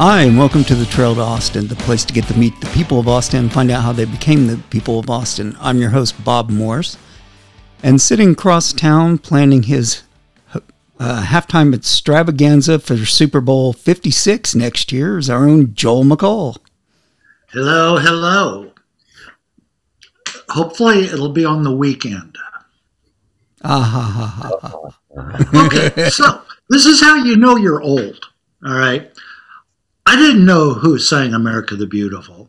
Hi, and welcome to the Trail to Austin, the place to get to meet the people of Austin and find out how they became the people of Austin. I'm your host, Bob Morse. And sitting across town planning his uh, halftime extravaganza for Super Bowl 56 next year is our own Joel McCall. Hello, hello. Hopefully, it'll be on the weekend. Ah, ha, ha, ha, ha. Okay, so this is how you know you're old. All right. I didn't know who sang America the Beautiful.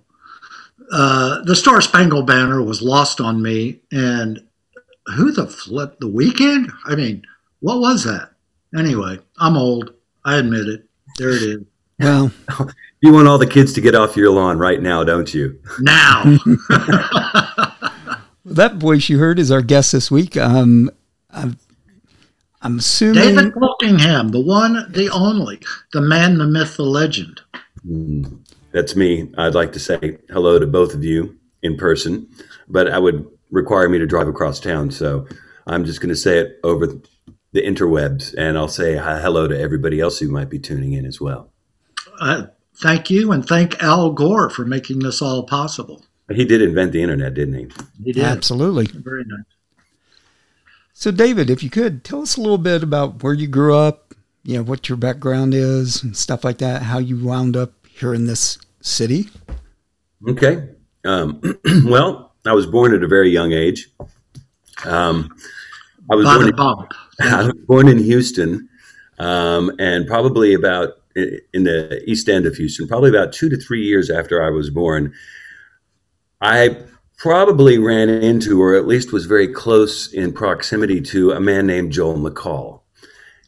Uh, the Star Spangled Banner was lost on me, and who the flip? The Weeknd? I mean, what was that? Anyway, I'm old. I admit it. There it is. Well, You want all the kids to get off your lawn right now, don't you? Now. that voice you heard is our guest this week. Um, I'm, I'm assuming. David Pulkingham, the one, the only, the man, the myth, the legend. Mm, That's me. I'd like to say hello to both of you in person, but I would require me to drive across town. So I'm just going to say it over the interwebs, and I'll say hi- hello to everybody else who might be tuning in as well. Uh, thank you, and thank Al Gore for making this all possible. He did invent the internet, didn't he? He did. Absolutely. Very nice. So, David, if you could tell us a little bit about where you grew up, you know, what your background is and stuff like that, how you wound up here in this city. Okay. Um, well, I was born at a very young age. Um, I was born in, bump. I was born in Houston, um, and probably about in the east end of Houston, probably about two to three years after I was born, I probably ran into, or at least was very close in proximity to, a man named Joel McCall.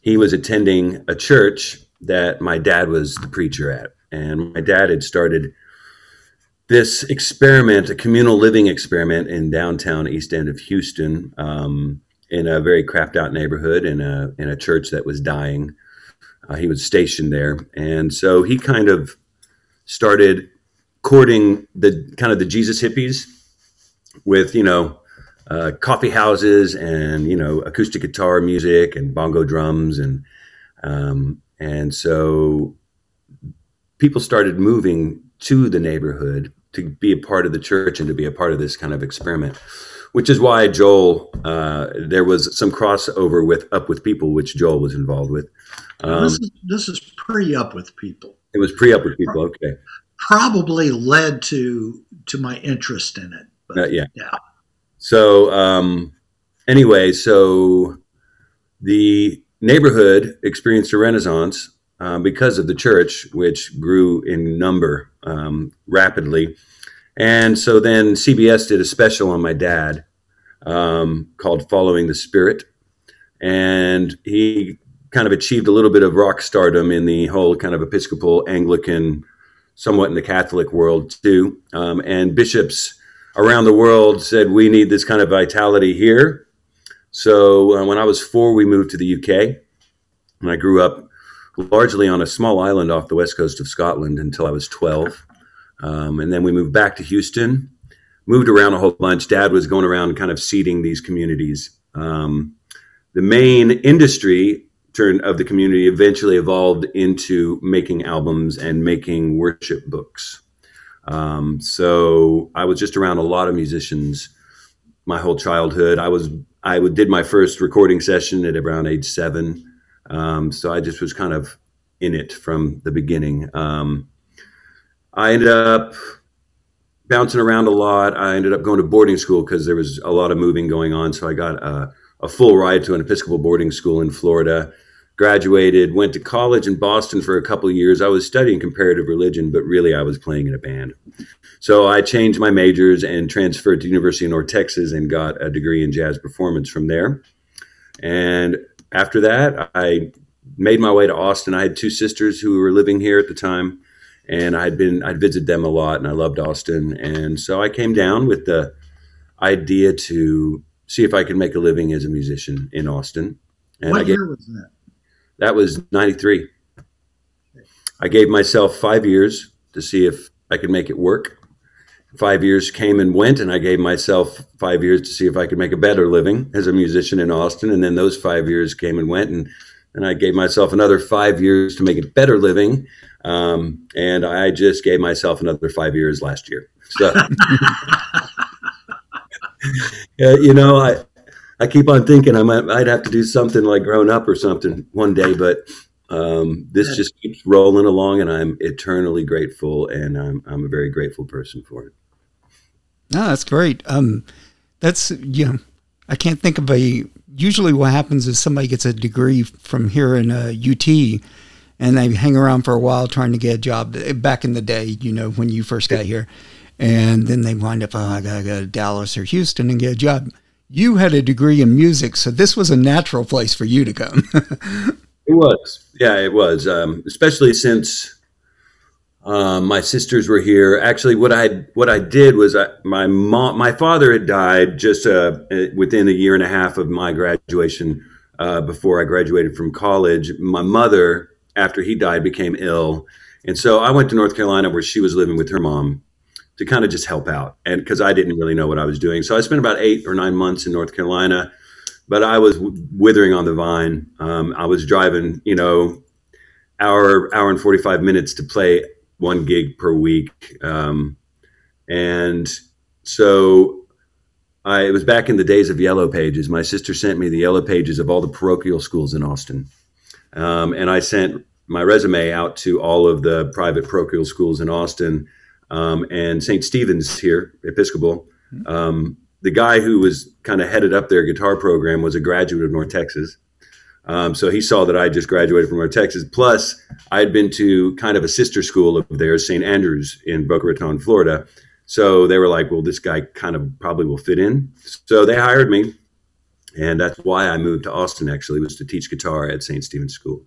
He was attending a church that my dad was the preacher at, and my dad had started this experiment, a communal living experiment in downtown East End of Houston. Um, in a very crapped out neighborhood in a in a church that was dying. Uh, he was stationed there, and so he kind of started courting the kind of the Jesus hippies with you know uh, coffee houses and you know acoustic guitar music and bongo drums and um, and so people started moving to the neighborhood to be a part of the church and to be a part of this kind of experiment which is why Joel, uh, there was some crossover with Up with People, which Joel was involved with. Um, this, is, this is pre up with people. it was pre Up with People, okay. Probably led to to my interest in it. But Uh, yeah. yeah. So, um, anyway, so the neighborhood experienced a renaissance um, because of the church, which grew in number um, rapidly. And so then CBS did a special on my dad um, called Following the Spirit. And he kind of achieved a little bit of rock stardom in the whole kind of Episcopal, Anglican, somewhat in the Catholic world too. Um, and bishops around the world said, We need this kind of vitality here. So uh, when I was four, we moved to the UK. And I grew up largely on a small island off the west coast of Scotland until I was 12. Um, and then we moved back to Houston, moved around a whole bunch. Dad was going around kind of seeding these communities. Um, the main industry turn of the community eventually evolved into making albums and making worship books. Um, so I was just around a lot of musicians my whole childhood. I was I did my first recording session at around age seven. Um, so I just was kind of in it from the beginning. Um, I ended up bouncing around a lot. I ended up going to boarding school because there was a lot of moving going on. So I got a, a full ride to an Episcopal boarding school in Florida. Graduated, went to college in Boston for a couple of years. I was studying comparative religion, but really I was playing in a band. So I changed my majors and transferred to University of North Texas and got a degree in jazz performance from there. And after that, I made my way to Austin. I had two sisters who were living here at the time, and I'd been I'd visited them a lot, and I loved Austin. And so I came down with the idea to see if I could make a living as a musician in Austin. And what gave, year was that? That was '93. I gave myself five years to see if I could make it work. Five years came and went, and I gave myself five years to see if I could make a better living as a musician in Austin. And then those five years came and went, and and I gave myself another five years to make a better living. Um, and I just gave myself another five years last year. So, yeah, you know, I I keep on thinking I might I'd have to do something like grown up or something one day, but um, this just keeps rolling along, and I'm eternally grateful, and I'm I'm a very grateful person for it. No, that's great. Um, that's you know, I can't think of a. Usually, what happens is somebody gets a degree from here in uh, UT, and they hang around for a while trying to get a job. Back in the day, you know, when you first got here, and then they wind up, oh, I gotta go to Dallas or Houston and get a job. You had a degree in music, so this was a natural place for you to come. it was, yeah, it was, um, especially since um, my sisters were here. Actually, what I what I did was I, my mom, my father had died just uh, within a year and a half of my graduation. Uh, before I graduated from college, my mother, after he died, became ill, and so I went to North Carolina where she was living with her mom to kind of just help out, and because I didn't really know what I was doing, so I spent about eight or nine months in North Carolina. But I was withering on the vine. Um, I was driving, you know, hour hour and forty five minutes to play one gig per week. Um, and so I, it was back in the days of yellow pages. My sister sent me the yellow pages of all the parochial schools in Austin. Um, and I sent my resume out to all of the private parochial schools in Austin. Um, and St. Stephen's here, Episcopal. Um, the guy who was kind of headed up their guitar program was a graduate of North Texas. Um, so he saw that I just graduated from North Texas. Plus, I had been to kind of a sister school of theirs, St. Andrews in Boca Raton, Florida. So they were like, well, this guy kind of probably will fit in. So they hired me. And that's why I moved to Austin, actually, was to teach guitar at St. Stephen's School.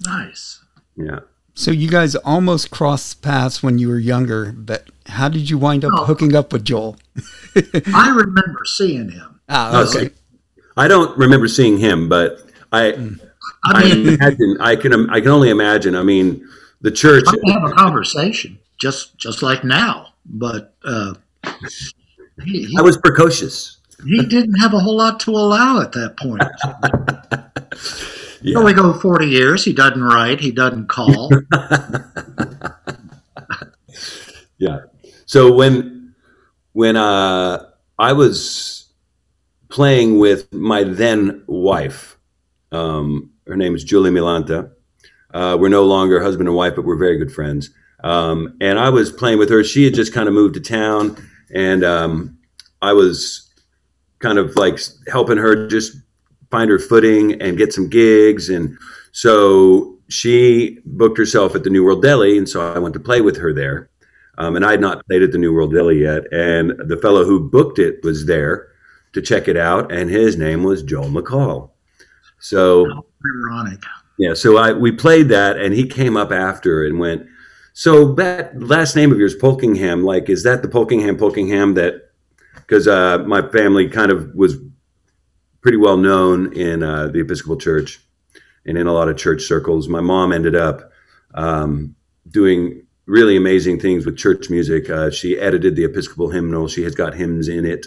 Nice. Yeah. So you guys almost crossed paths when you were younger, but how did you wind up oh. hooking up with Joel? I remember seeing him. Ah, okay. I don't remember seeing him, but I, I, mean, I imagine I can I can only imagine. I mean, the church I have a conversation just just like now, but uh, he, he, I was precocious. He didn't have a whole lot to allow at that point. yeah. we go forty years. He doesn't write. He doesn't call. yeah. So when when uh, I was playing with my then wife. Um, her name is Julie Milanta. Uh, we're no longer husband and wife, but we're very good friends. Um, and I was playing with her. She had just kind of moved to town, and um, I was kind of like helping her just find her footing and get some gigs. And so she booked herself at the New World Deli, and so I went to play with her there. Um, and I had not played at the New World Deli yet, and the fellow who booked it was there to check it out, and his name was Joel McCall. So ironic. Yeah, so I we played that, and he came up after and went. So that last name of yours, Pulkingham, like is that the Pulkingham Pulkingham that? Because uh, my family kind of was pretty well known in uh, the Episcopal Church and in a lot of church circles. My mom ended up um, doing really amazing things with church music. Uh, she edited the Episcopal hymnal. She has got hymns in it.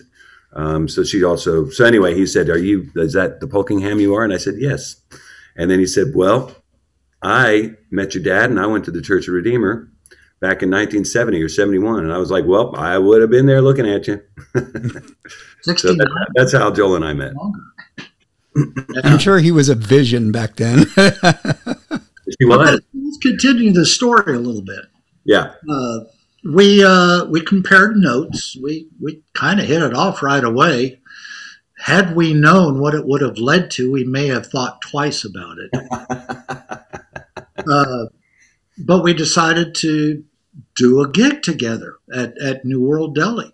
Um, so she also, so anyway, he said, Are you, is that the Pulkingham you are? And I said, Yes. And then he said, Well, I met your dad and I went to the Church of Redeemer back in 1970 or 71. And I was like, Well, I would have been there looking at you. so that, that's how Joel and I met. I'm sure he was a vision back then. he was. Let's continue the story a little bit. Yeah. Uh, we uh, we compared notes. We we kind of hit it off right away. Had we known what it would have led to, we may have thought twice about it. uh, but we decided to do a gig together at, at New World Deli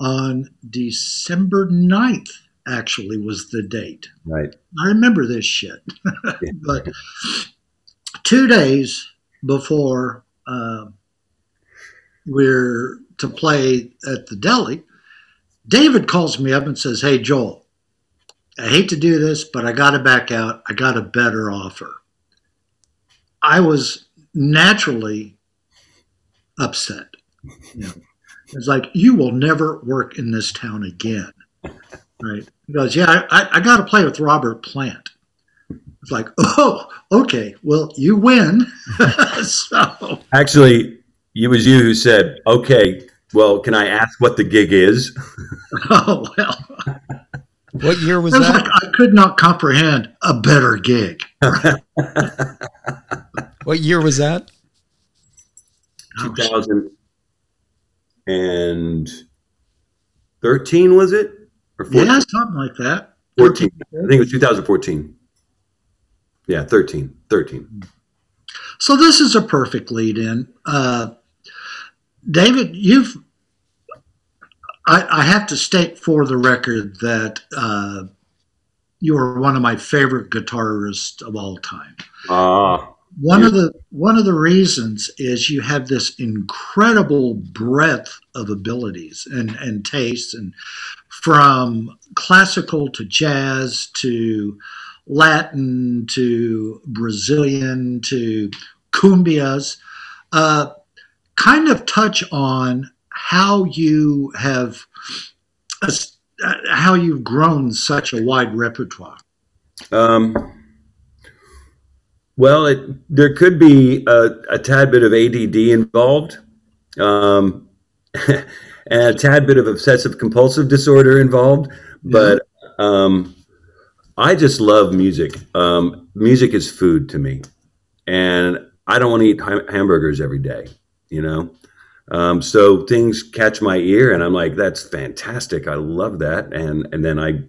on December 9th, actually, was the date. Right. I remember this shit. but two days before uh, we're to play at the deli, David calls me up and says, Hey, Joel, I hate to do this, but I got to back out. I got a better offer. I was naturally upset. You know, it's like, You will never work in this town again. Right. He goes, Yeah, I, I got to play with Robert Plant. It's like, oh, okay, well, you win. so Actually, it was you who said, "Okay, well, can I ask what the gig is?" oh well. What year was It was that? like I could not comprehend a better gig. What year was that? Oh, 2013 was it or 14? Yeah, something like that. 14. I think it was 2014. Yeah, 13. 13. So this is a perfect lead in. Uh, David, you've, I, I have to state for the record that uh, you are one of my favorite guitarists of all time. Ah, One of the one of the reasons is you have this incredible breadth of abilities and, and tastes and from classical to jazz to Latin to Brazilian to cumbias. Uh, kind of touch on how you have uh, how you've grown such a wide repertoire. Um, well, it, there could be a, a tad bit of ADD involved, um, and a tad bit of obsessive compulsive disorder involved. But um, I just love music. Um, music is food to me, and I don't want to eat ha- hamburgers every day. You know, um, so things catch my ear, and I'm like, "That's fantastic! I love that!" And and then I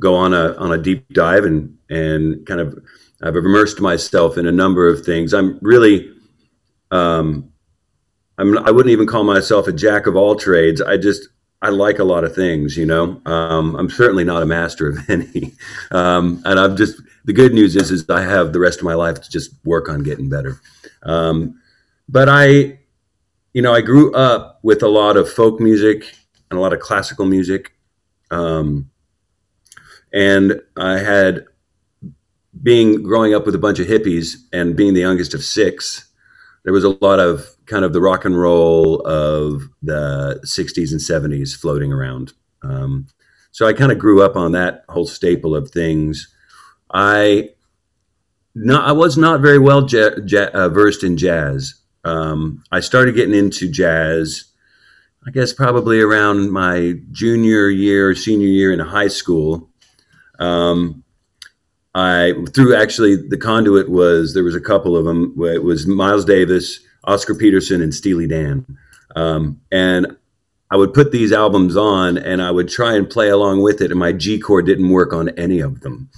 go on a on a deep dive and and kind of I've immersed myself in a number of things. I'm really um, I'm I wouldn't even call myself a jack of all trades. I just I like a lot of things, you know. Um, I'm certainly not a master of any, um, and I'm just the good news is is I have the rest of my life to just work on getting better. Um, but I, you know, I grew up with a lot of folk music and a lot of classical music. Um, and I had being growing up with a bunch of hippies and being the youngest of six, there was a lot of kind of the rock and roll of the 60s and 70s floating around. Um, so I kind of grew up on that whole staple of things. I not I was not very well ja- ja- uh, versed in jazz. Um, I started getting into jazz, I guess probably around my junior year, senior year in high school. Um, I through actually the conduit was there was a couple of them. It was Miles Davis, Oscar Peterson, and Steely Dan, um, and I would put these albums on and I would try and play along with it, and my G chord didn't work on any of them.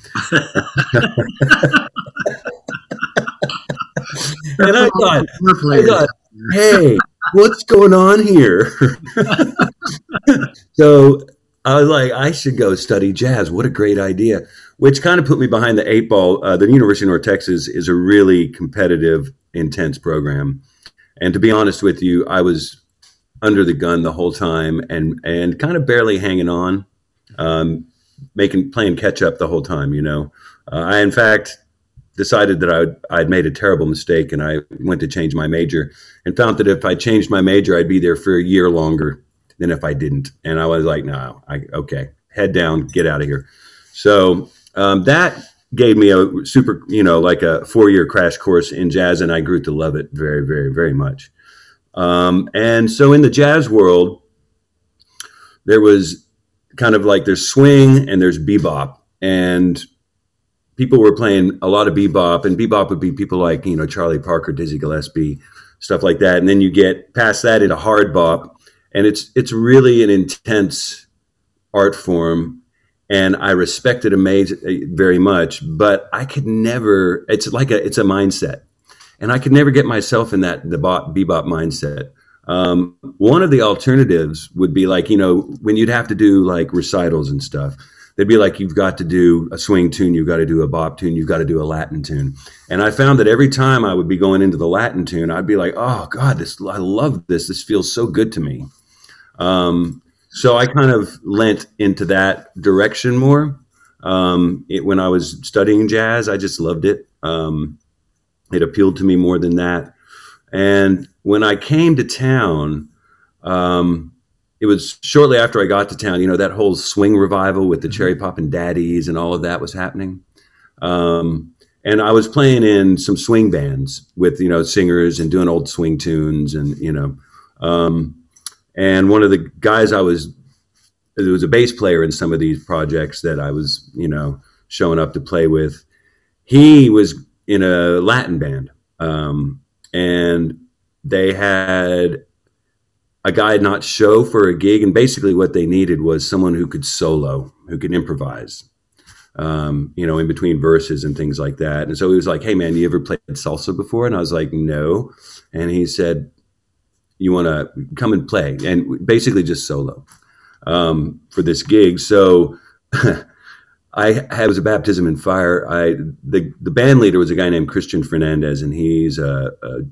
and I thought, I thought, hey, what's going on here? so I was like, I should go study jazz. What a great idea. Which kind of put me behind the eight ball. Uh, the University of North Texas is a really competitive, intense program. And to be honest with you, I was under the gun the whole time and, and kind of barely hanging on, um, making, playing catch up the whole time, you know. Uh, I, in fact, decided that I would, I'd made a terrible mistake and I went to change my major and found that if I changed my major, I'd be there for a year longer than if I didn't. And I was like, no, I, okay, head down, get out of here. So um, that gave me a super, you know, like a four year crash course in jazz. And I grew to love it very, very, very much. Um, and so in the jazz world, there was kind of like there's swing and there's bebop. And people were playing a lot of bebop, and bebop would be people like, you know, Charlie Parker, Dizzy Gillespie, stuff like that. And then you get past that into hard bop and it's it's really an intense art form and i respect it amazing very much but i could never it's like a it's a mindset. And i could never get myself in that the bebop, bebop mindset. Um, one of the alternatives would be like you know when you'd have to do like recitals and stuff they'd be like you've got to do a swing tune you've got to do a bop tune you've got to do a latin tune. And i found that every time i would be going into the latin tune i'd be like oh god this i love this this feels so good to me um, so I kind of lent into that direction more. Um, it, when I was studying jazz, I just loved it. Um, it appealed to me more than that. And when I came to town, um, it was shortly after I got to town. You know that whole swing revival with the Cherry Poppin' Daddies and all of that was happening. Um, and I was playing in some swing bands with you know singers and doing old swing tunes and you know, um, and one of the guys I was there was a bass player in some of these projects that I was you know showing up to play with. He was in a Latin band, um, and they had a guy not show for a gig, and basically what they needed was someone who could solo, who could improvise, um, you know, in between verses and things like that. And so he was like, "Hey, man, you ever played salsa before?" And I was like, "No," and he said, "You want to come and play?" And basically just solo um, for this gig. So. I had was a baptism in fire. I the the band leader was a guy named Christian Fernandez, and he's a, a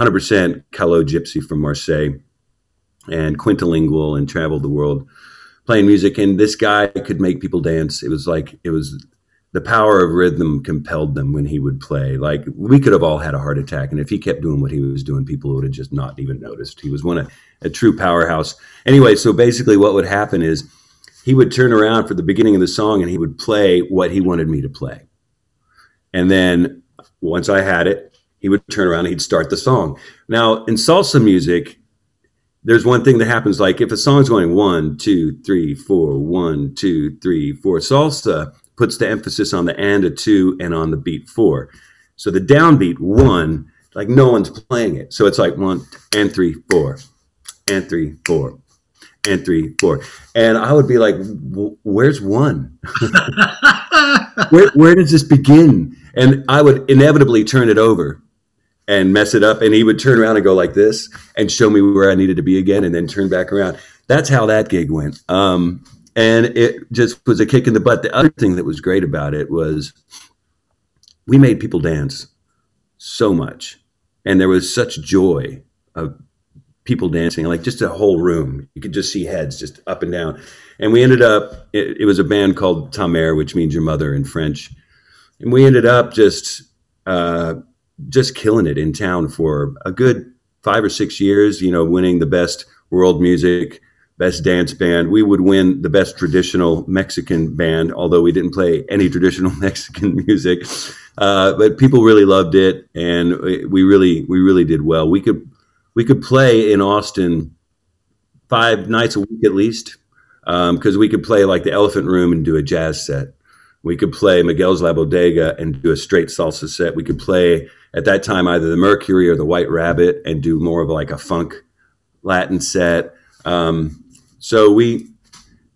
100% Calo gypsy from Marseille and quintilingual and traveled the world playing music. And this guy could make people dance. It was like, it was the power of rhythm compelled them when he would play. Like we could have all had a heart attack. And if he kept doing what he was doing, people would have just not even noticed. He was one of a true powerhouse. Anyway, so basically what would happen is he would turn around for the beginning of the song and he would play what he wanted me to play. And then once I had it, he would turn around and he'd start the song. Now, in salsa music, there's one thing that happens like if a song's going one, two, three, four, one, two, three, four, salsa puts the emphasis on the and a two and on the beat four. So the downbeat one, like no one's playing it. So it's like one and three, four, and three, four, and three, four. And I would be like, where's one? where, where does this begin? And I would inevitably turn it over and mess it up. And he would turn around and go like this and show me where I needed to be again and then turn back around. That's how that gig went. Um, and it just was a kick in the butt. The other thing that was great about it was we made people dance so much. And there was such joy of people dancing, like just a whole room. You could just see heads just up and down. And we ended up, it, it was a band called Ta Mère, which means your mother in French. And we ended up just, uh, just killing it in town for a good five or six years, you know, winning the best world music, best dance band. We would win the best traditional Mexican band, although we didn't play any traditional Mexican music. Uh, but people really loved it, and we really, we really did well. We could, we could play in Austin five nights a week at least, because um, we could play like the Elephant Room and do a jazz set. We could play Miguel's La Bodega and do a straight salsa set. We could play at that time either the Mercury or the White Rabbit and do more of like a funk Latin set. Um, so we,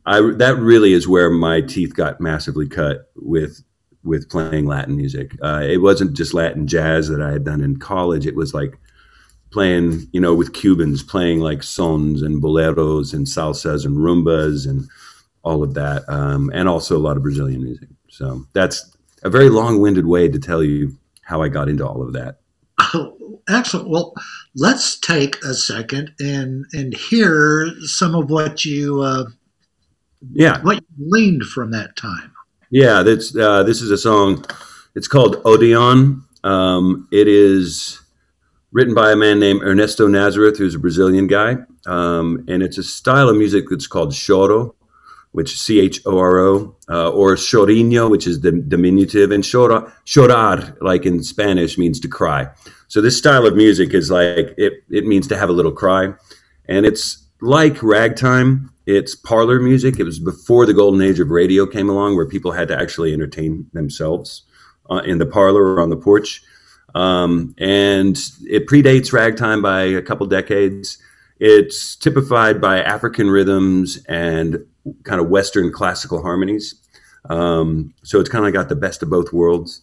I that really is where my teeth got massively cut with with playing Latin music. Uh, it wasn't just Latin jazz that I had done in college. It was like playing, you know, with Cubans, playing like sons and boleros and salsas and rumbas and all of that, um, and also a lot of Brazilian music. So that's a very long-winded way to tell you how I got into all of that. excellent. Well, let's take a second and and hear some of what you uh, yeah what you gleaned from that time. Yeah, that's uh, this is a song. It's called Odeon. Um, it is written by a man named Ernesto Nazareth, who's a Brazilian guy, um, and it's a style of music that's called choro which is C H O R O, uh, or chorinho, which is the diminutive, and chora, chorar, like in Spanish, means to cry. So this style of music is like it. It means to have a little cry, and it's like ragtime. It's parlor music. It was before the golden age of radio came along, where people had to actually entertain themselves uh, in the parlor or on the porch. Um, and it predates ragtime by a couple decades. It's typified by African rhythms and kind of Western classical harmonies. Um, so it's kind of got the best of both worlds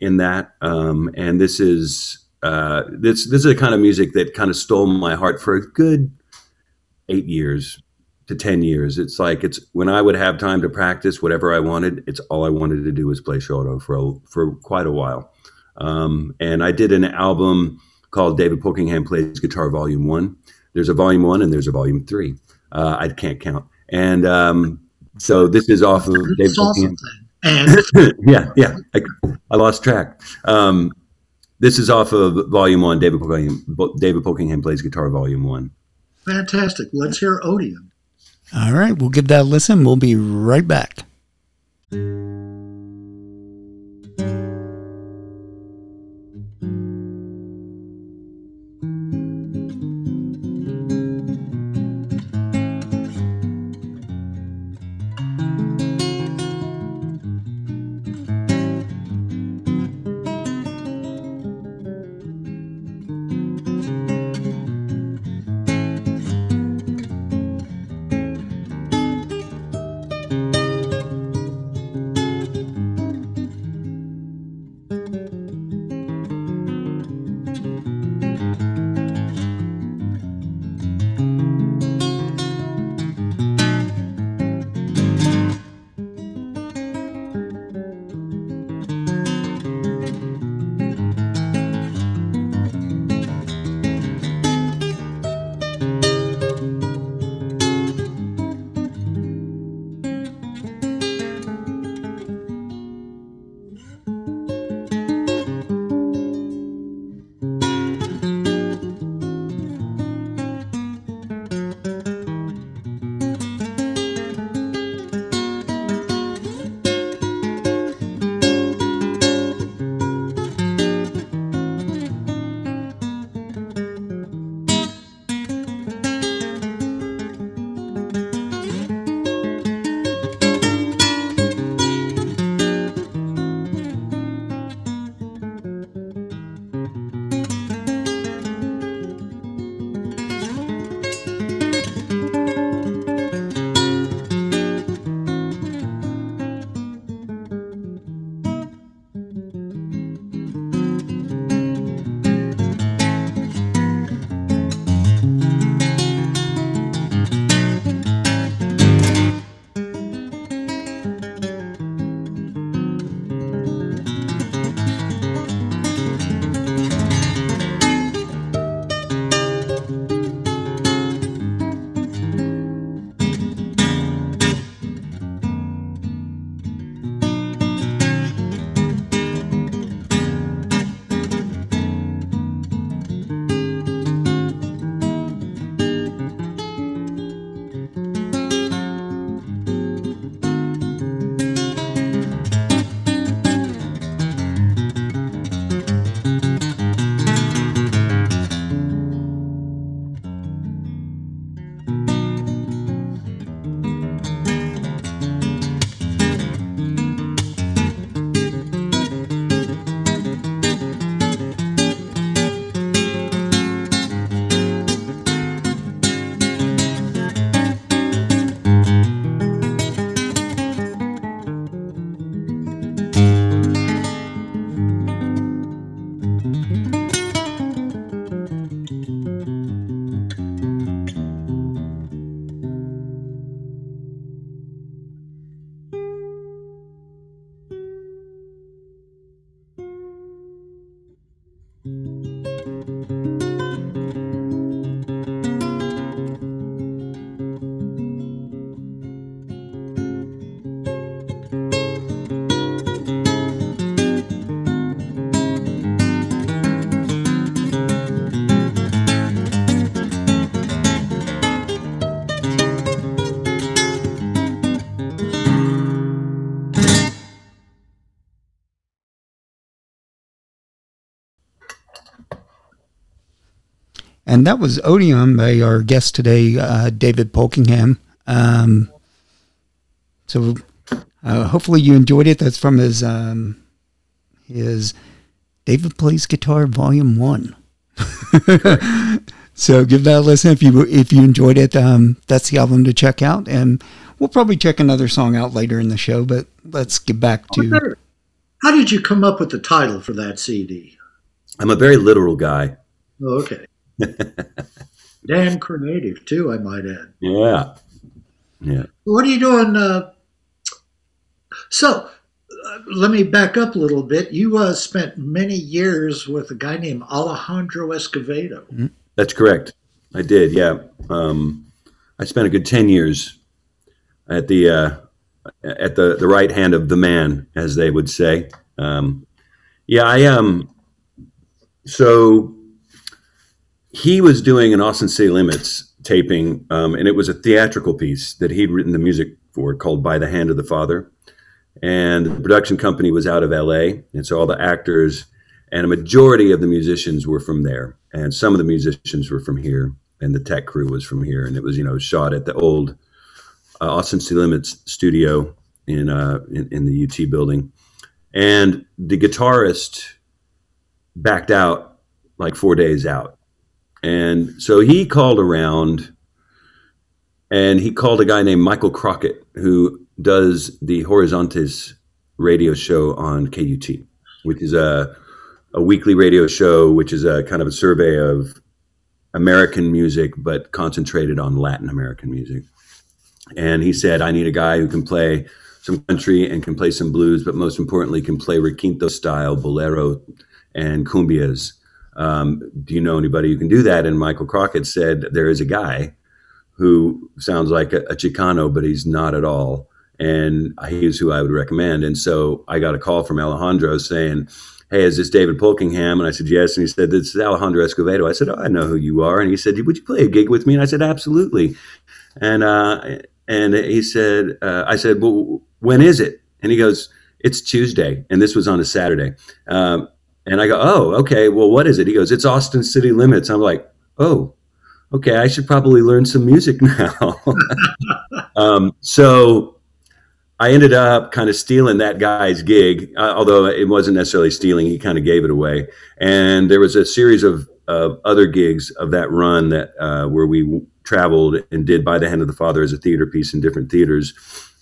in that. Um, and this is uh, this this is a kind of music that kind of stole my heart for a good eight years to ten years. It's like it's when I would have time to practice whatever I wanted. It's all I wanted to do was play choro for a, for quite a while. Um, and I did an album called David Pulkingham Plays Guitar Volume One. There's a Volume One and there's a Volume Three. Uh, I can't count. And um, so this is off of David Pulkingham. And yeah, yeah, I, I lost track. Um, this is off of Volume One. David Pulkingham, David Pulkingham plays guitar. Volume One. Fantastic. Let's hear Odeon. All right, we'll give that a listen. We'll be right back. And that was Odeon by our guest today, uh, David Pulkingham. Um, so uh, hopefully you enjoyed it. That's from his um, his David Plays Guitar Volume One. so give that a listen if you if you enjoyed it. Um, that's the album to check out, and we'll probably check another song out later in the show. But let's get back to. How did you come up with the title for that CD? I'm a very literal guy. Oh, okay. Damn creative too, I might add. Yeah. Yeah. What are you doing? Uh, so, uh, let me back up a little bit. You uh, spent many years with a guy named Alejandro Escovedo. Mm-hmm. That's correct. I did. Yeah. Um, I spent a good ten years at the uh, at the the right hand of the man, as they would say. Um, yeah. I um. So he was doing an Austin City Limits taping, um, and it was a theatrical piece that he'd written the music for called By the Hand of the Father. And the production company was out of LA. And so all the actors and a majority of the musicians were from there. And some of the musicians were from here. And the tech crew was from here. And it was, you know, shot at the old uh, Austin City Limits studio in, uh, in, in the UT building. And the guitarist backed out like four days out and so he called around and he called a guy named Michael Crockett, who does the Horizontes radio show on KUT, which is a, a weekly radio show, which is a kind of a survey of American music, but concentrated on Latin American music. And he said, I need a guy who can play some country and can play some blues, but most importantly, can play requinto style, bolero, and cumbias um, do you know anybody who can do that? And Michael Crockett said, there is a guy who sounds like a, a Chicano, but he's not at all. And he's who I would recommend. And so I got a call from Alejandro saying, Hey, is this David Pulkingham? And I said, Yes. And he said, This is Alejandro Escovedo. I said, Oh, I know who you are. And he said, Would you play a gig with me? And I said, Absolutely. And, uh, and he said, uh, I said, Well, when is it? And he goes, It's Tuesday. And this was on a Saturday. Um, and I go, oh, okay. Well, what is it? He goes, it's Austin City Limits. I'm like, oh, okay. I should probably learn some music now. um, so I ended up kind of stealing that guy's gig, uh, although it wasn't necessarily stealing. He kind of gave it away. And there was a series of, of other gigs of that run that uh, where we traveled and did by the hand of the father as a theater piece in different theaters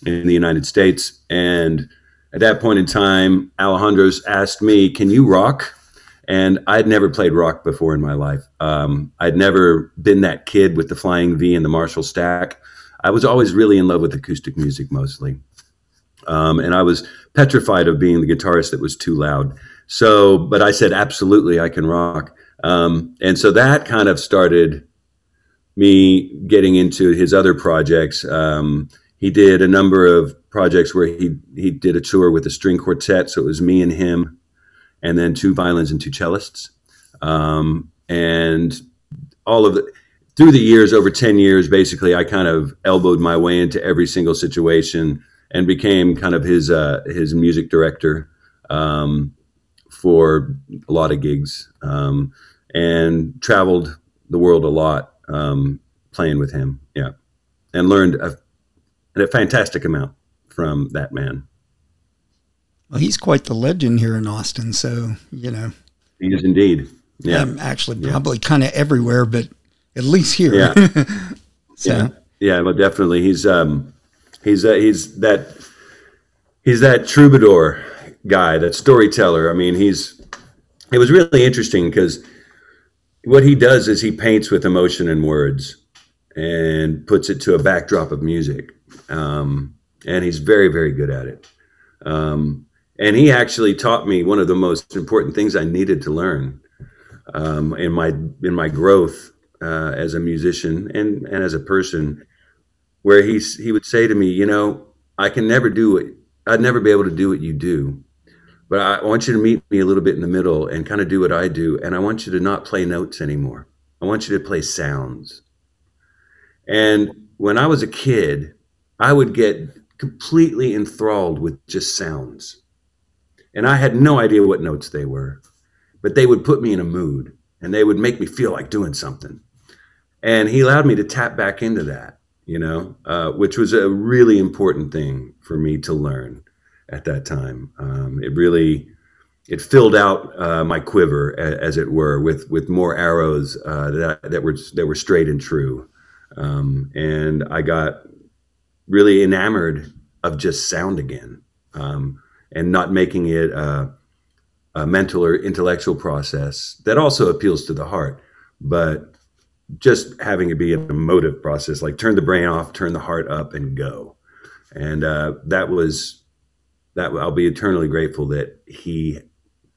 in the United States. And at that point in time, Alejandro's asked me, "Can you rock?" And I'd never played rock before in my life. Um, I'd never been that kid with the flying V and the Marshall stack. I was always really in love with acoustic music mostly. Um, and I was petrified of being the guitarist that was too loud. So, but I said, absolutely, I can rock. Um, and so that kind of started me getting into his other projects. Um, he did a number of projects where he he did a tour with a string quartet. So it was me and him, and then two violins and two cellists, um, and all of the through the years, over ten years, basically, I kind of elbowed my way into every single situation and became kind of his uh, his music director um, for a lot of gigs um, and traveled the world a lot um, playing with him. Yeah, and learned a, a fantastic amount from that man. Well, he's quite the legend here in Austin. So, you know, he is indeed. Yeah. Um, actually, yeah. probably kind of everywhere, but at least here. Yeah. so. Yeah. Yeah. Well, definitely. He's, um, he's, uh, he's that, he's that troubadour guy, that storyteller. I mean, he's, it was really interesting because what he does is he paints with emotion and words and puts it to a backdrop of music. Um, and he's very, very good at it. Um, and he actually taught me one of the most important things I needed to learn um, in my in my growth uh, as a musician and and as a person, where he he would say to me, you know, I can never do it. I'd never be able to do what you do, but I want you to meet me a little bit in the middle and kind of do what I do. And I want you to not play notes anymore. I want you to play sounds. And when I was a kid, I would get completely enthralled with just sounds. And I had no idea what notes they were, but they would put me in a mood and they would make me feel like doing something. And he allowed me to tap back into that, you know, uh, which was a really important thing for me to learn at that time. Um, it really it filled out uh, my quiver, as, it were, with with more arrows uh, that that were that were straight and true. Um, and I got really enamored of just sound again, um, and not making it a, a mental or intellectual process that also appeals to the heart, but just having it be an emotive process, like turn the brain off, turn the heart up, and go. And uh, that was that I'll be eternally grateful that he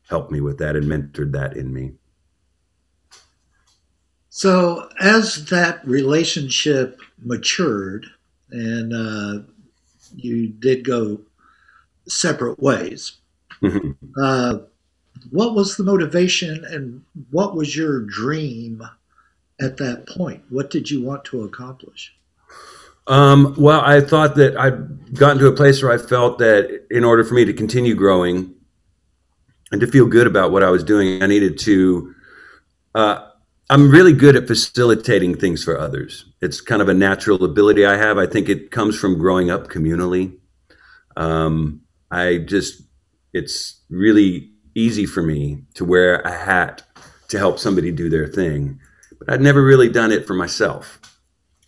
helped me with that and mentored that in me. So, as that relationship matured and uh, you did go separate ways, mm-hmm. uh, what was the motivation and what was your dream at that point? What did you want to accomplish? Um, well, I thought that I'd gotten to a place where I felt that in order for me to continue growing and to feel good about what I was doing, I needed to. Uh, I'm really good at facilitating things for others. It's kind of a natural ability I have. I think it comes from growing up communally. Um, I just, it's really easy for me to wear a hat to help somebody do their thing, but I'd never really done it for myself.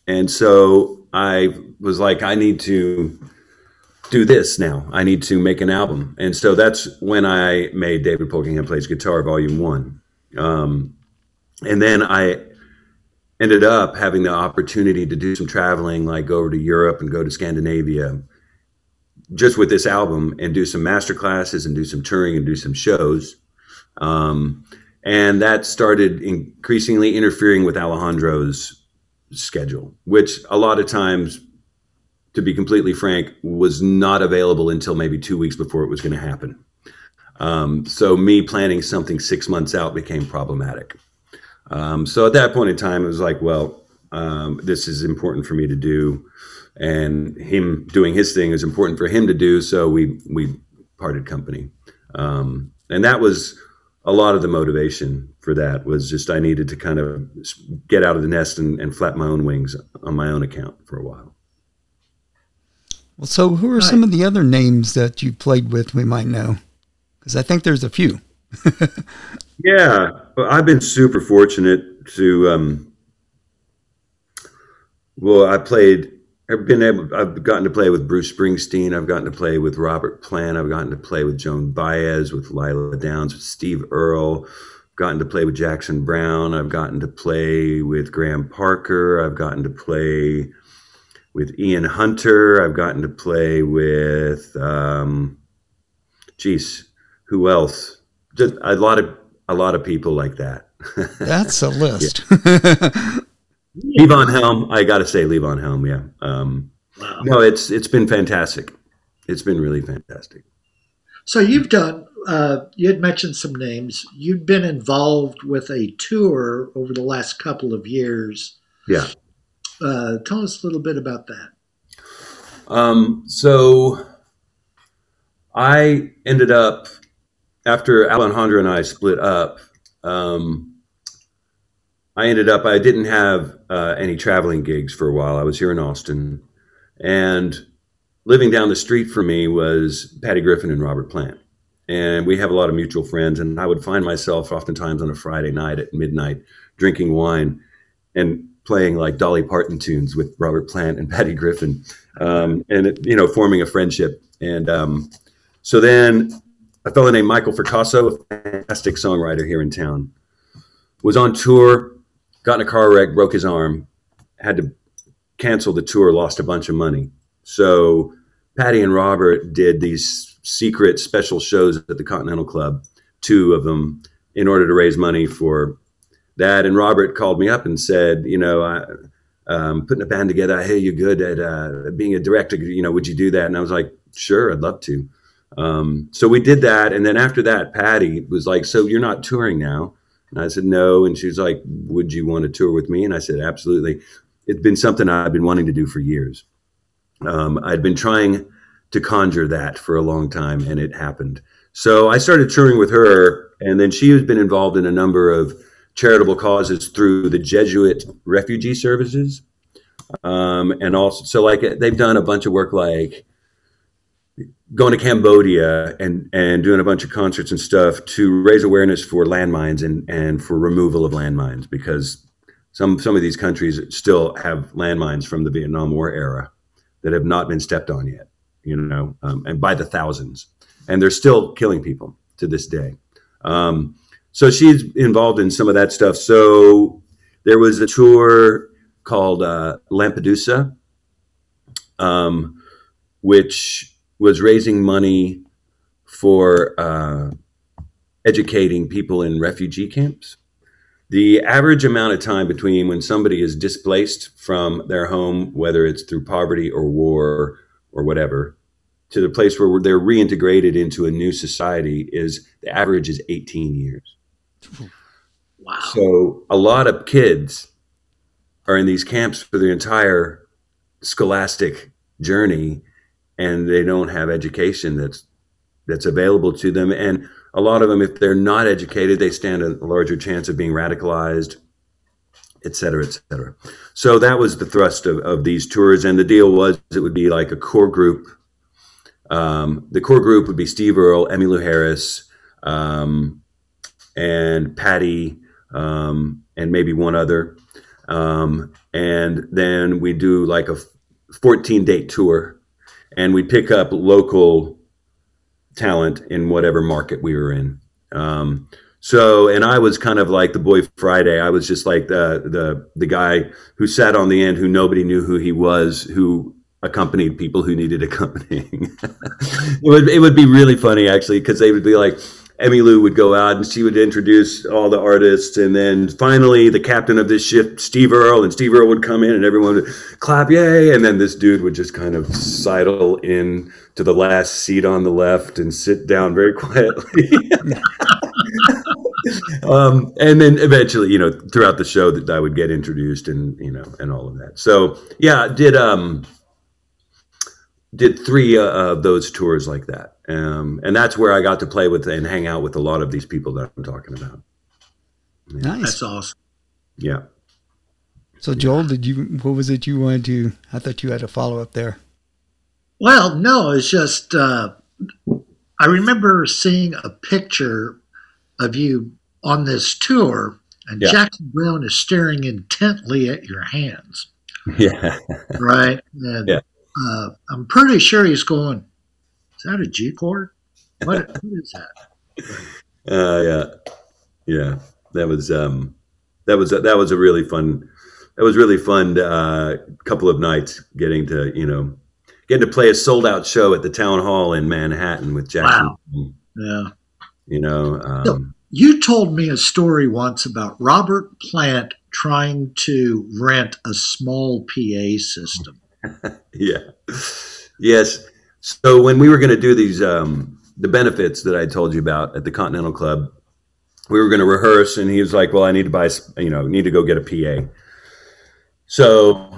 And so I was like, I need to do this now. I need to make an album. And so that's when I made David Pulkingham Plays Guitar Volume One. Um, and then I ended up having the opportunity to do some traveling, like go over to Europe and go to Scandinavia just with this album and do some master classes and do some touring and do some shows. Um, and that started increasingly interfering with Alejandro's schedule, which a lot of times, to be completely frank, was not available until maybe two weeks before it was going to happen. Um, so me planning something six months out became problematic. Um, so at that point in time, it was like, well, um, this is important for me to do, and him doing his thing is important for him to do. So we we parted company, um, and that was a lot of the motivation for that was just I needed to kind of get out of the nest and, and flap my own wings on my own account for a while. Well, so who are some of the other names that you played with we might know? Because I think there's a few. yeah, well, I've been super fortunate to. Um, well, I played I've been able. I've gotten to play with Bruce Springsteen. I've gotten to play with Robert Plant. I've gotten to play with Joan Baez, with Lila Downs, with Steve Earle. I've gotten to play with Jackson Browne. I've gotten to play with Graham Parker. I've gotten to play with Ian Hunter. I've gotten to play with, um, geez, who else? Just a lot of a lot of people like that. That's a list. Levon Helm, I got to say Levon Helm, yeah. Um, wow. No, it's it's been fantastic. It's been really fantastic. So you've done. Uh, you had mentioned some names. You've been involved with a tour over the last couple of years. Yeah. Uh, tell us a little bit about that. Um, so I ended up after Alejandro and I split up. Um, I ended up, I didn't have uh, any traveling gigs for a while. I was here in Austin. And living down the street from me was Patty Griffin and Robert Plant. And we have a lot of mutual friends. And I would find myself oftentimes on a Friday night at midnight drinking wine and playing like Dolly Parton tunes with Robert Plant and Patty Griffin, um, and it, you know, forming a friendship. And um, so then a fellow named Michael Fracasso, a fantastic songwriter here in town, was on tour, got in a car wreck, broke his arm, had to cancel the tour, lost a bunch of money. So Patty and Robert did these secret special shows at the Continental Club, two of them, in order to raise money for that. And Robert called me up and said, you know, I, um, putting a band together. I hear you're good at uh, being a director. You know, would you do that? And I was like, sure, I'd love to. Um, so we did that. And then after that, Patty was like, so you're not touring now? And I said, no. And she was like, would you want to tour with me? And I said, absolutely. It's been something I've been wanting to do for years. Um, I'd been trying to conjure that for a long time, and it happened. So I started touring with her, and then she has been involved in a number of charitable causes through the Jesuit refugee services. Um, and also, so like they've done a bunch of work like going to Cambodia and, and doing a bunch of concerts and stuff to raise awareness for landmines and, and for removal of landmines because some, some of these countries still have landmines from the Vietnam War era that have not been stepped on yet, you know, um, and by the thousands. And they're still killing people to this day. Um, so she's involved in some of that stuff. So there was a tour called uh, Lampedusa, um, which was raising money for uh, educating people in refugee camps. The average amount of time between when somebody is displaced from their home, whether it's through poverty or war or whatever, to the place where they're reintegrated into a new society is the average is 18 years. Wow. So a lot of kids are in these camps for their entire scholastic journey and they don't have education that's that's available to them. And a lot of them if they're not educated they stand a larger chance of being radicalized et cetera et cetera. So that was the thrust of, of these tours. And the deal was it would be like a core group. Um, the core group would be steve earle emmylou harris um, and Patty, um, and maybe one other. Um, and then we do like a 14 date tour and we'd pick up local talent in whatever market we were in. Um, so, and I was kind of like the boy Friday. I was just like the, the, the guy who sat on the end, who nobody knew who he was, who accompanied people who needed accompanying. it would, it would be really funny actually, cause they would be like, Emmylou would go out and she would introduce all the artists. And then finally, the captain of this ship, Steve Earle, and Steve Earle would come in and everyone would clap, yay. And then this dude would just kind of sidle in to the last seat on the left and sit down very quietly. um, and then eventually, you know, throughout the show that I would get introduced and, you know, and all of that. So yeah, did, um, did three uh, of those tours like that. Um, and that's where I got to play with and hang out with a lot of these people that I'm talking about. Nice. That's awesome. Yeah. So Joel, did you? What was it you wanted to? I thought you had a follow up there. Well, no, it's just uh, I remember seeing a picture of you on this tour, and Yeah. Jackson Browne is staring intently at your hands, Yeah. right? And Yeah. uh, I'm pretty sure he's going, "Is that a G chord? What, what is that?" Uh, yeah. Yeah. That was, um, that was, that was a really fun, that was really fun, uh, couple of nights getting to, you know, getting to play a sold out show at the town hall in Manhattan with Jackson, Wow. Yeah. you know, um, You told me a story once about Robert Plant trying to rent a small PA system. yeah. Yes. So when we were going to do these, um, the benefits that I told you about at the Continental Club, we were going to rehearse, and he was like, "Well, I need to buy, you know, need to go get a PA." So,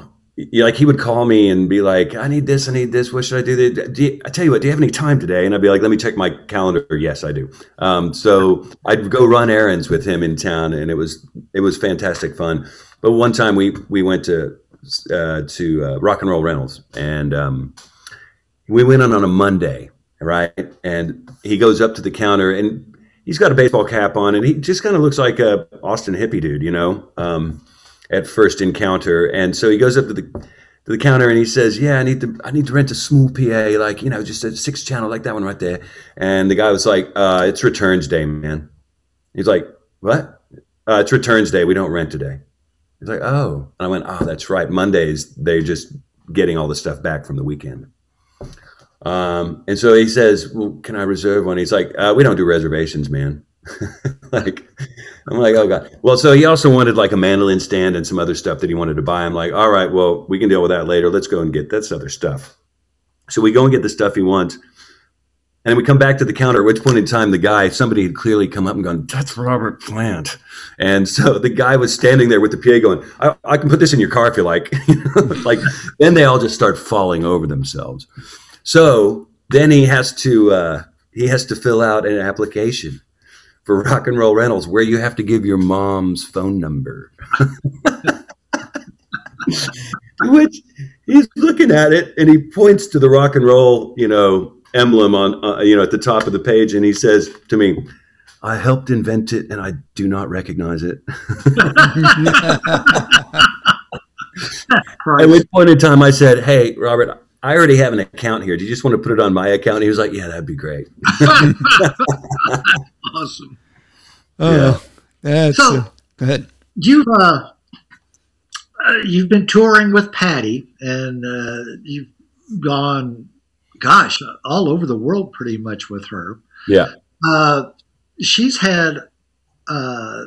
like, he would call me and be like, "I need this, I need this. What should I do?" do you, I tell you what, do you have any time today? And I'd be like, "Let me check my calendar." Yes, I do. Um, so I'd go run errands with him in town, and it was it was fantastic fun. But one time we we went to uh, to uh, Rock and Roll Rentals, and um, we went on on a Monday, right? And he goes up to the counter, and he's got a baseball cap on, and he just kind of looks like a Austin hippie dude, you know, um, at first encounter. And so he goes up to the to the counter and he says, "Yeah, I need to I need to rent a small PA, like you know, just a six channel like that one right there." And the guy was like, uh, "It's returns day, man." He's like, "What? Uh, it's returns day. We don't rent today." He's like, "Oh," and I went, "Oh, that's right. Mondays they're just getting all the stuff back from the weekend." Um, and so he says, "Well, can I reserve one?" He's like, uh, "We don't do reservations, man." like I'm like, oh god. Well, so he also wanted like a mandolin stand and some other stuff that he wanted to buy. I'm like, all right, well, we can deal with that later. Let's go and get that other stuff. So we go and get the stuff he wants. And then we come back to the counter, at which point in time the guy, somebody had clearly come up and gone, That's Robert Plant. And so the guy was standing there with the PA going, I, I can put this in your car if you like. like then they all just start falling over themselves. So then he has to uh, he has to fill out an application for rock and roll rentals where you have to give your mom's phone number. Which he's looking at it and he points to the rock and roll, you know, emblem on, uh, you know, at the top of the page, and he says to me, "I helped invent it, and I do not recognize it." At which point in time, I said, "Hey, Robert, I already have an account here. Do you just want to put it on my account? He was like, Yeah, that'd be great. awesome. Oh, yeah. that's so, uh, go ahead. You've uh, uh, you've been touring with Patty, and uh, you've gone, gosh, all over the world pretty much with her. Yeah. Uh, she's had, uh,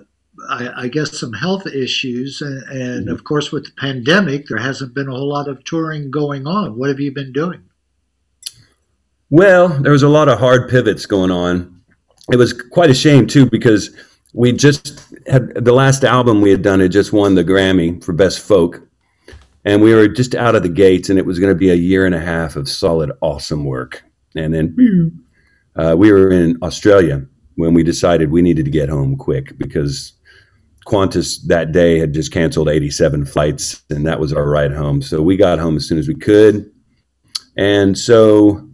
I, I, guess, some health issues, and, and mm-hmm. of course, with the pandemic, there hasn't been a whole lot of touring going on. What have you been doing? Well, there was a lot of hard pivots going on it was quite a shame too because we just had the last album we had done had just won the Grammy for Best Folk, and we were just out of the gates, and it was going to be a year and a half of solid, awesome work. And then uh, we were in Australia when we decided we needed to get home quick because Qantas that day had just canceled 87 flights, and that was our ride home. So we got home as soon as we could, and so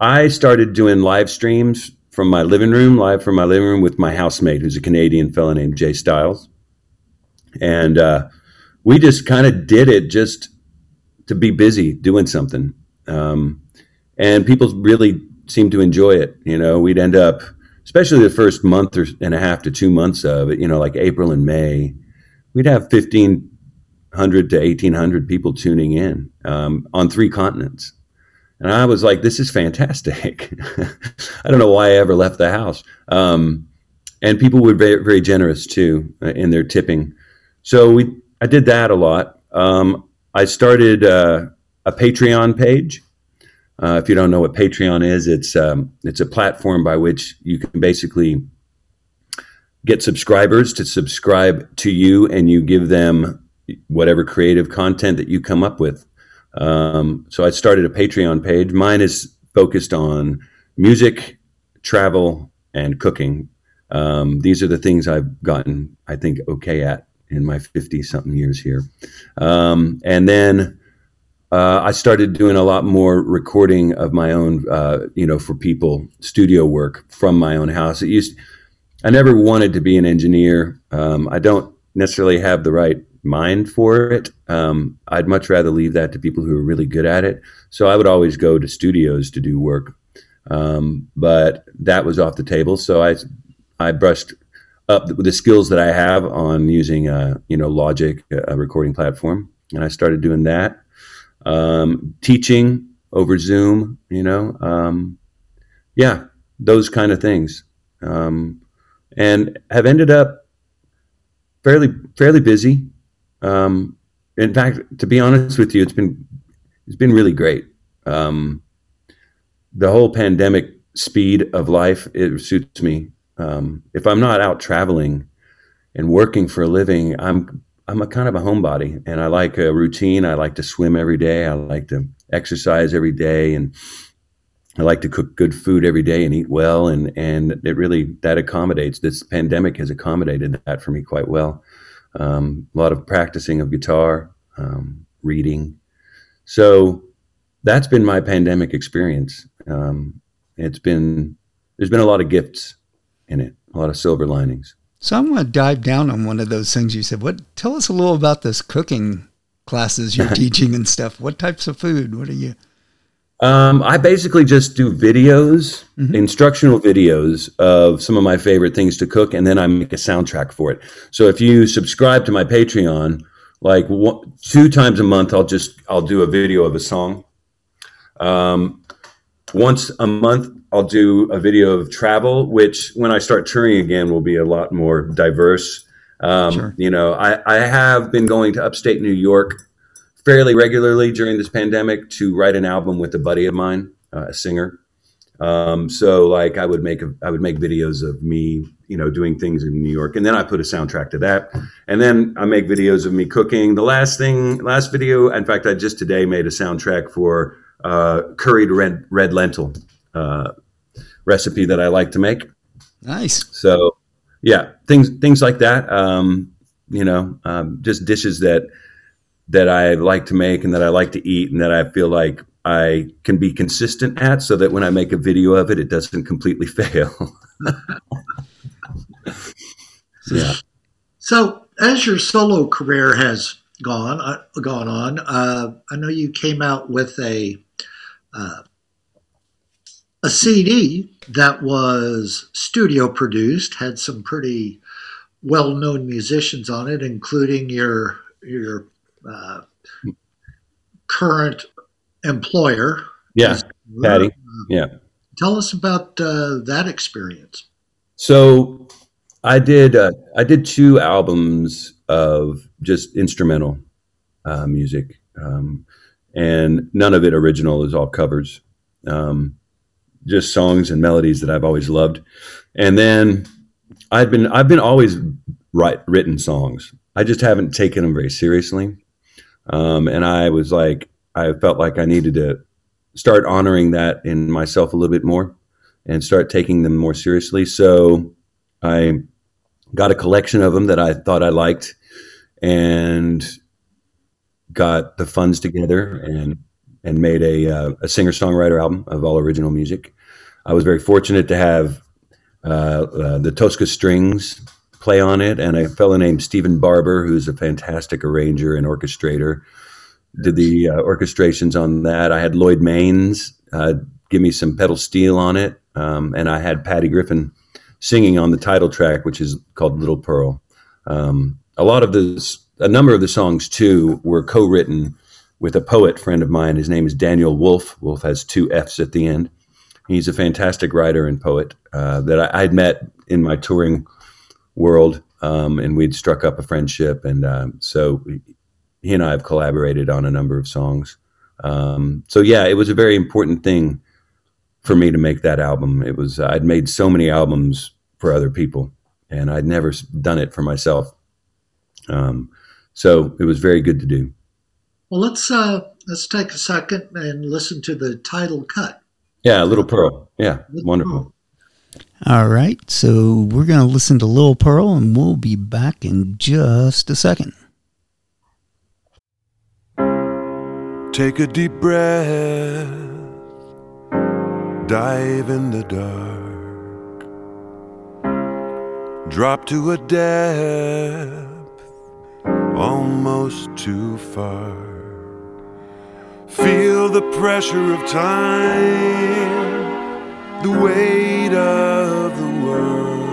I started doing live streams from my living room, live from my living room with my housemate, who's a Canadian fellow named Jay Styles. And uh, we just kind of did it just to be busy doing something. Um, and people really seemed to enjoy it. You know, we'd end up, especially the first month or and a half to two months of it, you know, like April and May, we'd have 1,500 to 1,800 people tuning in um, on three continents. And I was like, this is fantastic. I don't know why I ever left the house. Um, and people were very, very generous too uh, in their tipping. So we, I did that a lot. Um, I started uh, a Patreon page. Uh, if you don't know what Patreon is, it's um, it's a platform by which you can basically get subscribers to subscribe to you, and you give them whatever creative content that you come up with. Um, so I started a Patreon page. Mine is focused on music, travel, and cooking. Um, these are the things I've gotten, I think, okay at in my 50 something years here. Um, and then uh, I started doing a lot more recording of my own, uh, you know, for people, studio work from my own house. It used, I never wanted to be an engineer. Um, I don't necessarily have the right mind for it. Um, I'd much rather leave that to people who are really good at it. So I would always go to studios to do work, um, but that was off the table. So I I brushed up the, the skills that I have on using a you know Logic, a recording platform, and I started doing that. Um, teaching over Zoom, you know, um, yeah, those kind of things, um, and have ended up fairly fairly busy. Um, in fact, to be honest with you, it's been it's been really great. Um, the whole pandemic speed of life it suits me. Um, if I'm not out traveling and working for a living, I'm I'm a kind of a homebody, and I like a routine. I like to swim every day. I like to exercise every day, and I like to cook good food every day and eat well. And and it really that accommodates. This pandemic has accommodated that for me quite well um, a lot of practicing of guitar, um, reading. So that's been my pandemic experience. Um, it's been there's been a lot of gifts in it, a lot of silver linings. So I'm going to dive down on one of those things you said. What? Tell us a little about this cooking classes you're teaching and stuff. What types of food? What are you? Um, I basically just do videos, mm-hmm. instructional videos of some of my favorite things to cook, and then I make a soundtrack for it. So if you subscribe to my Patreon, like one, two times a month, I'll just I'll do a video of a song. Um, once a month, I'll do a video of travel, which when I start touring again will be a lot more diverse. Um, sure. You know, I, I have been going to upstate New York fairly regularly during this pandemic to write an album with a buddy of mine, uh, a singer. Um, so like I would make a, I would make videos of me, you know, doing things in New York, and then I put a soundtrack to that, and then I make videos of me cooking. The last thing, last video, in fact, I just today made a soundtrack for uh, curried red red lentil uh, recipe that I like to make. Nice. So yeah, things things like that. Um, you know, um, just dishes that that I like to make and that I like to eat and that I feel like I can be consistent at so that when I make a video of it, it doesn't completely fail. yeah. So as your solo career has gone uh, gone on, uh, I know you came out with a uh, a CD that was studio produced, had some pretty well known musicians on it, including your your uh, current employer. Yeah, Patty. Yeah. Tell us about uh, that experience. So, I did uh, I did two albums of just instrumental uh, music, um, and none of it original. is all covers, um, just songs and melodies that I've always loved. And then I've been I've been always write written songs. I just haven't taken them very seriously. Um, and I was like, I felt like I needed to start honoring that in myself a little bit more and start taking them more seriously. So I got a collection of them that I thought I liked and got the funds together and and made a, uh, a singer songwriter album of all original music. I was very fortunate to have uh, uh, the Tosca Strings play on it, and a fellow named Stephen Barber, who's a fantastic arranger and orchestrator, did the uh, orchestrations on that. I had Lloyd Maines uh, give me some pedal steel on it, um, and I had Patty Griffin singing on the title track, which is called Little Pearl. Um, a lot of the, a number of the songs too were co-written with a poet friend of mine. His name is Daniel Wolff. Wolff has two F's at the end. He's a fantastic writer and poet uh, that I, I'd met in my touring world, um, and we'd struck up a friendship, and um, so he and I have collaborated on a number of songs. Um, so yeah, it was a very important thing for me to make that album. It was I'd made so many albums for other people, and I'd never done it for myself. Um, so it was very good to do. Well, let's uh, let's take a second and listen to the title cut. Yeah, Little Pearl. Yeah, Little wonderful. Pearl. All right, so we're going to listen to Little Pearl and we'll be back in just a second. Take a deep breath, dive in the dark, drop to a depth almost too far. Feel the pressure of time the weight of the world.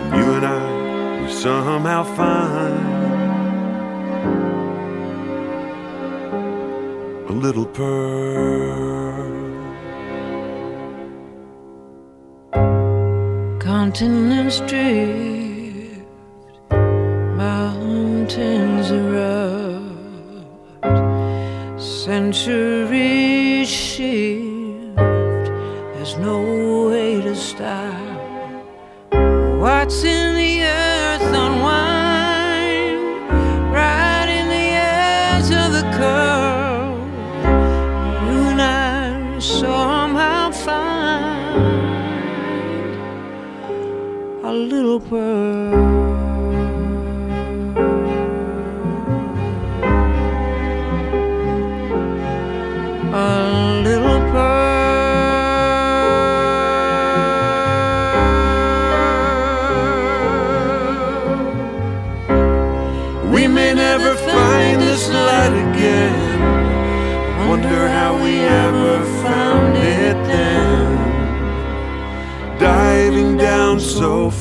And you and I, we somehow find a little pearl. Continents drift, mountains erupt, centuries shift There's no way to stop. What's in the earth unwind, right in the edge of the curve. You and I somehow find a little pearl.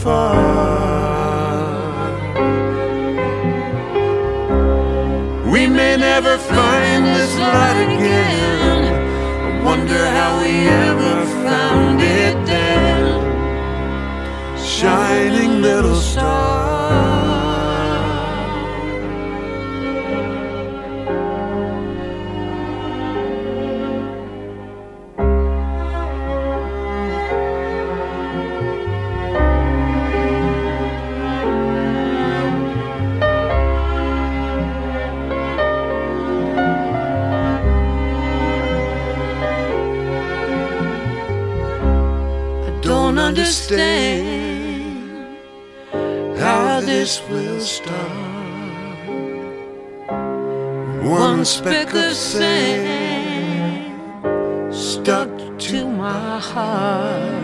Far. We may never find this light again. I wonder how we ever will. One speck of sand stuck to my heart.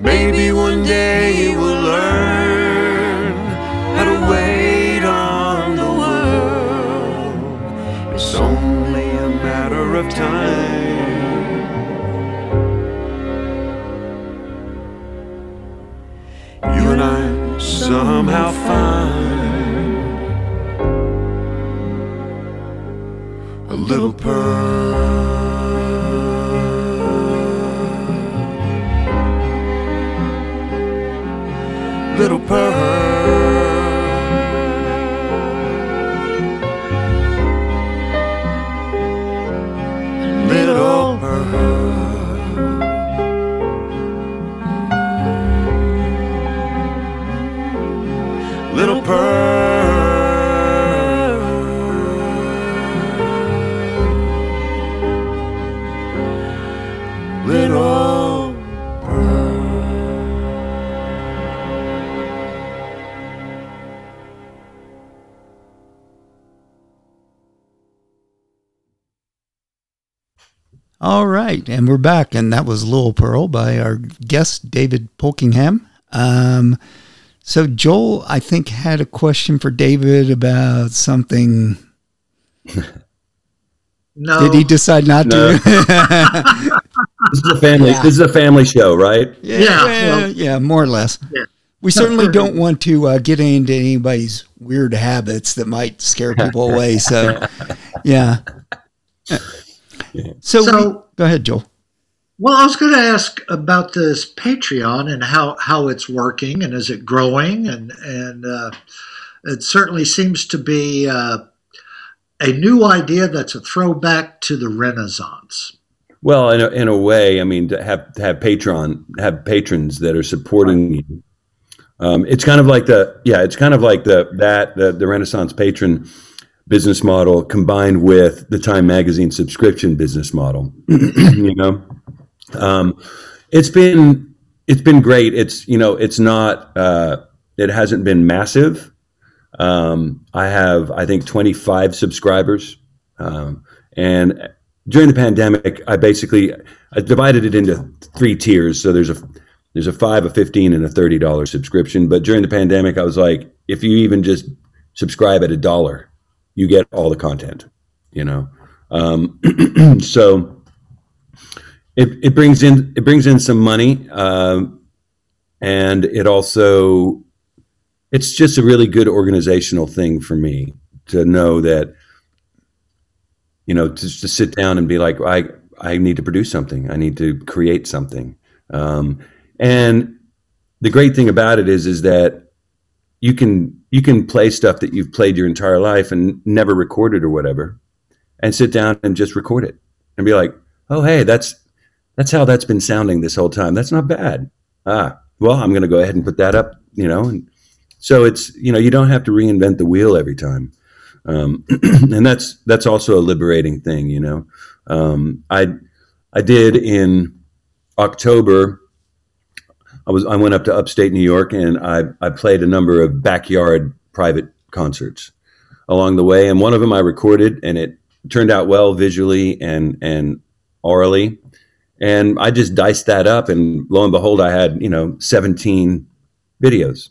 Maybe one day we'll learn how to wait on the world. It's only a matter of time. Right, and we're back, and that was Little Pearl by our guest David Pulkingham. Um, so Joel, I think, had a question for David about something. No, Did he decide not No. to? This is a family. This is a family show, right? yeah, Yeah, well, well- yeah, more or less. Yeah. We certainly don't want to uh, get into anybody's weird habits that might scare people away. So, yeah. So, So- we- go ahead, Joel. Well, I was going to ask about this Patreon and how, how it's working and is it growing and and uh, it certainly seems to be uh, a new idea that's a throwback to the Renaissance. Well, in a, in a way, I mean, to have to have patron have patrons that are supporting you. Um, it's kind of like the yeah, it's kind of like the that the, the Renaissance patron business model combined with the Time Magazine subscription business model. you know, um, it's been it's been great. It's you know, it's not uh, it hasn't been massive. Um, I have I think 25 subscribers, um, and during the pandemic, I basically I divided it into three tiers. So there's a there's a five, a fifteen, and a thirty dollar subscription. But during the pandemic, I was like, if you even just subscribe at a dollar, you get all the content. You know, um, so it it brings in it brings in some money, um, and it also it's just a really good organizational thing for me to know that you know, just to sit down and be like, I, I need to produce something. I need to create something. Um, and the great thing about it is, is that you can, you can play stuff that you've played your entire life and never recorded or whatever, and sit down and just record it and be like, oh, hey, that's, that's how that's been sounding this whole time. That's not bad. Ah, well, I'm going to go ahead and put that up, you know, and so it's, you know, you don't have to reinvent the wheel every time um, and that's that's also a liberating thing, you know. Um, I I did in October. I was I went up to upstate New York and I I played a number of backyard private concerts along the way, and one of them I recorded, and it turned out well visually and and orally, and I just diced that up, and lo and behold, I had you know seventeen videos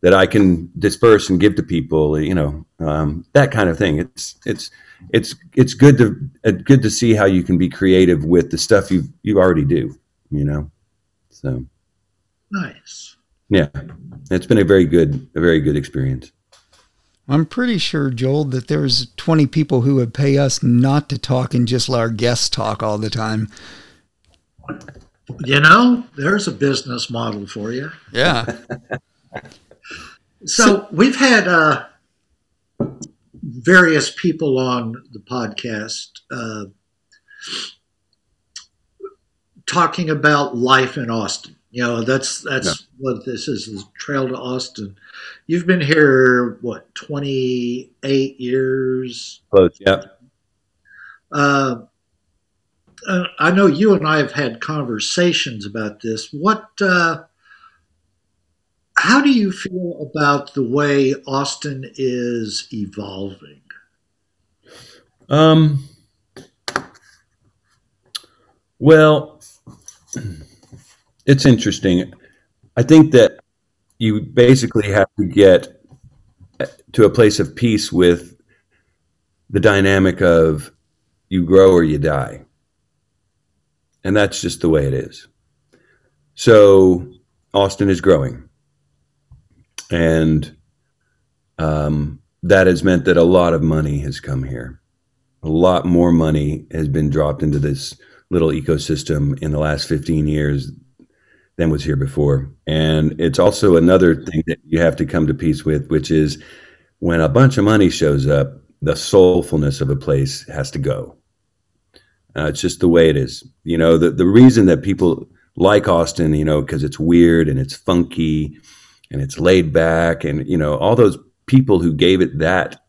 that I can disperse and give to people. You know, um, that kind of thing. It's it's it's it's good to uh, good to see how you can be creative with the stuff you you already do. You know, so Nice. yeah, it's been a very good a very good experience. I'm pretty sure, Joel, that there's 20 people who would pay us not to talk and just let our guests talk all the time. You know, there's a business model for you. Yeah. So we've had uh, various people on the podcast uh, talking about life in Austin. You know, that's that's what this is, is Trail to Austin. You've been here what, twenty eight years? Close. Yeah. Uh, uh, I know you and I have had conversations about this. What, uh, how do you feel about the way Austin is evolving? Um. Well, it's interesting. I think that you basically have to get to a place of peace with the dynamic of you grow or you die. And that's just the way it is. So Austin is growing. And um, that has meant that a lot of money has come here. A lot more money has been dropped into this little ecosystem in the last 15 years than was here before. And it's also another thing that you have to come to peace with, which is when a bunch of money shows up, the soulfulness of a place has to go. Uh, it's just the way it is. You know, the, the reason that people like Austin, you know, because it's weird and it's funky and it's laid back and, you know, all those people who gave it that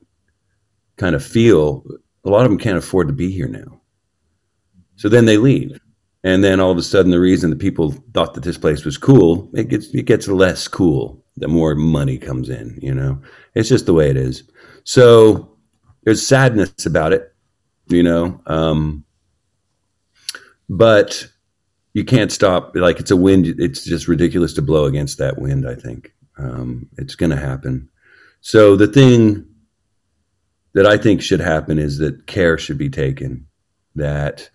kind of feel, a lot of them can't afford to be here now. So then they leave. And then all of a sudden, the reason that people thought that this place was cool, it gets it gets less cool the more money comes in. You know, it's just the way it is. So there's sadness about it, you know, um, but you can't stop. Like it's a wind. It's just ridiculous to blow against that wind. I think um, it's going to happen. So the thing that I think should happen is that care should be taken. That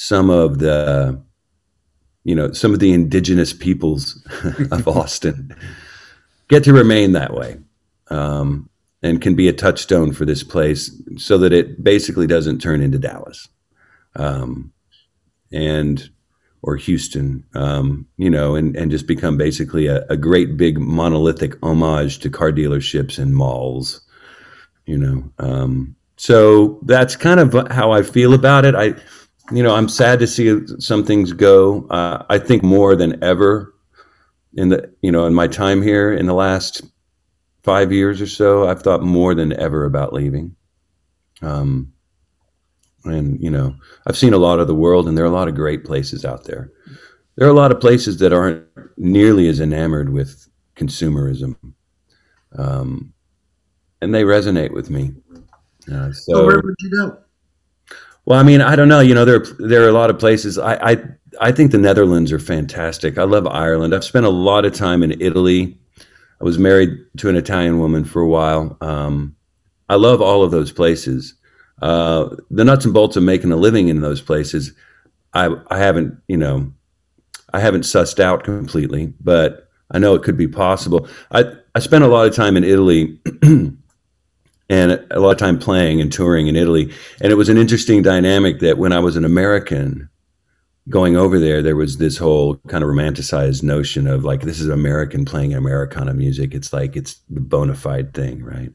some of the you know some of the indigenous peoples of Austin get to remain that way um, and can be a touchstone for this place so that it basically doesn't turn into Dallas um, and or Houston um, you know and, and just become basically a, a great big monolithic homage to car dealerships and malls you know um, so that's kind of how I feel about it. I you know, I'm sad to see some things go. Uh, I think more than ever in the, you know, in my time here in the last five years or so, I've thought more than ever about leaving. Um, and you know, I've seen a lot of the world, and there are a lot of great places out there. There are a lot of places that aren't nearly as enamored with consumerism, um, and they resonate with me. Uh, so, So where would you go? Well, I mean, I don't know. You know, there there are a lot of places. I I, I think the Netherlands are fantastic. I love Ireland. I've spent a lot of time in Italy. I was married to an Italian woman for a while. Um, I love all of those places. Uh, the nuts and bolts of making a living in those places, I I haven't you know, I haven't sussed out completely, but I know it could be possible. I I spent a lot of time in Italy. and a lot of time playing and touring in Italy. And it was an interesting dynamic that when I was an American going over there, there was this whole kind of romanticized notion of like, this is American playing Americana music. It's like, it's the bona fide thing, right?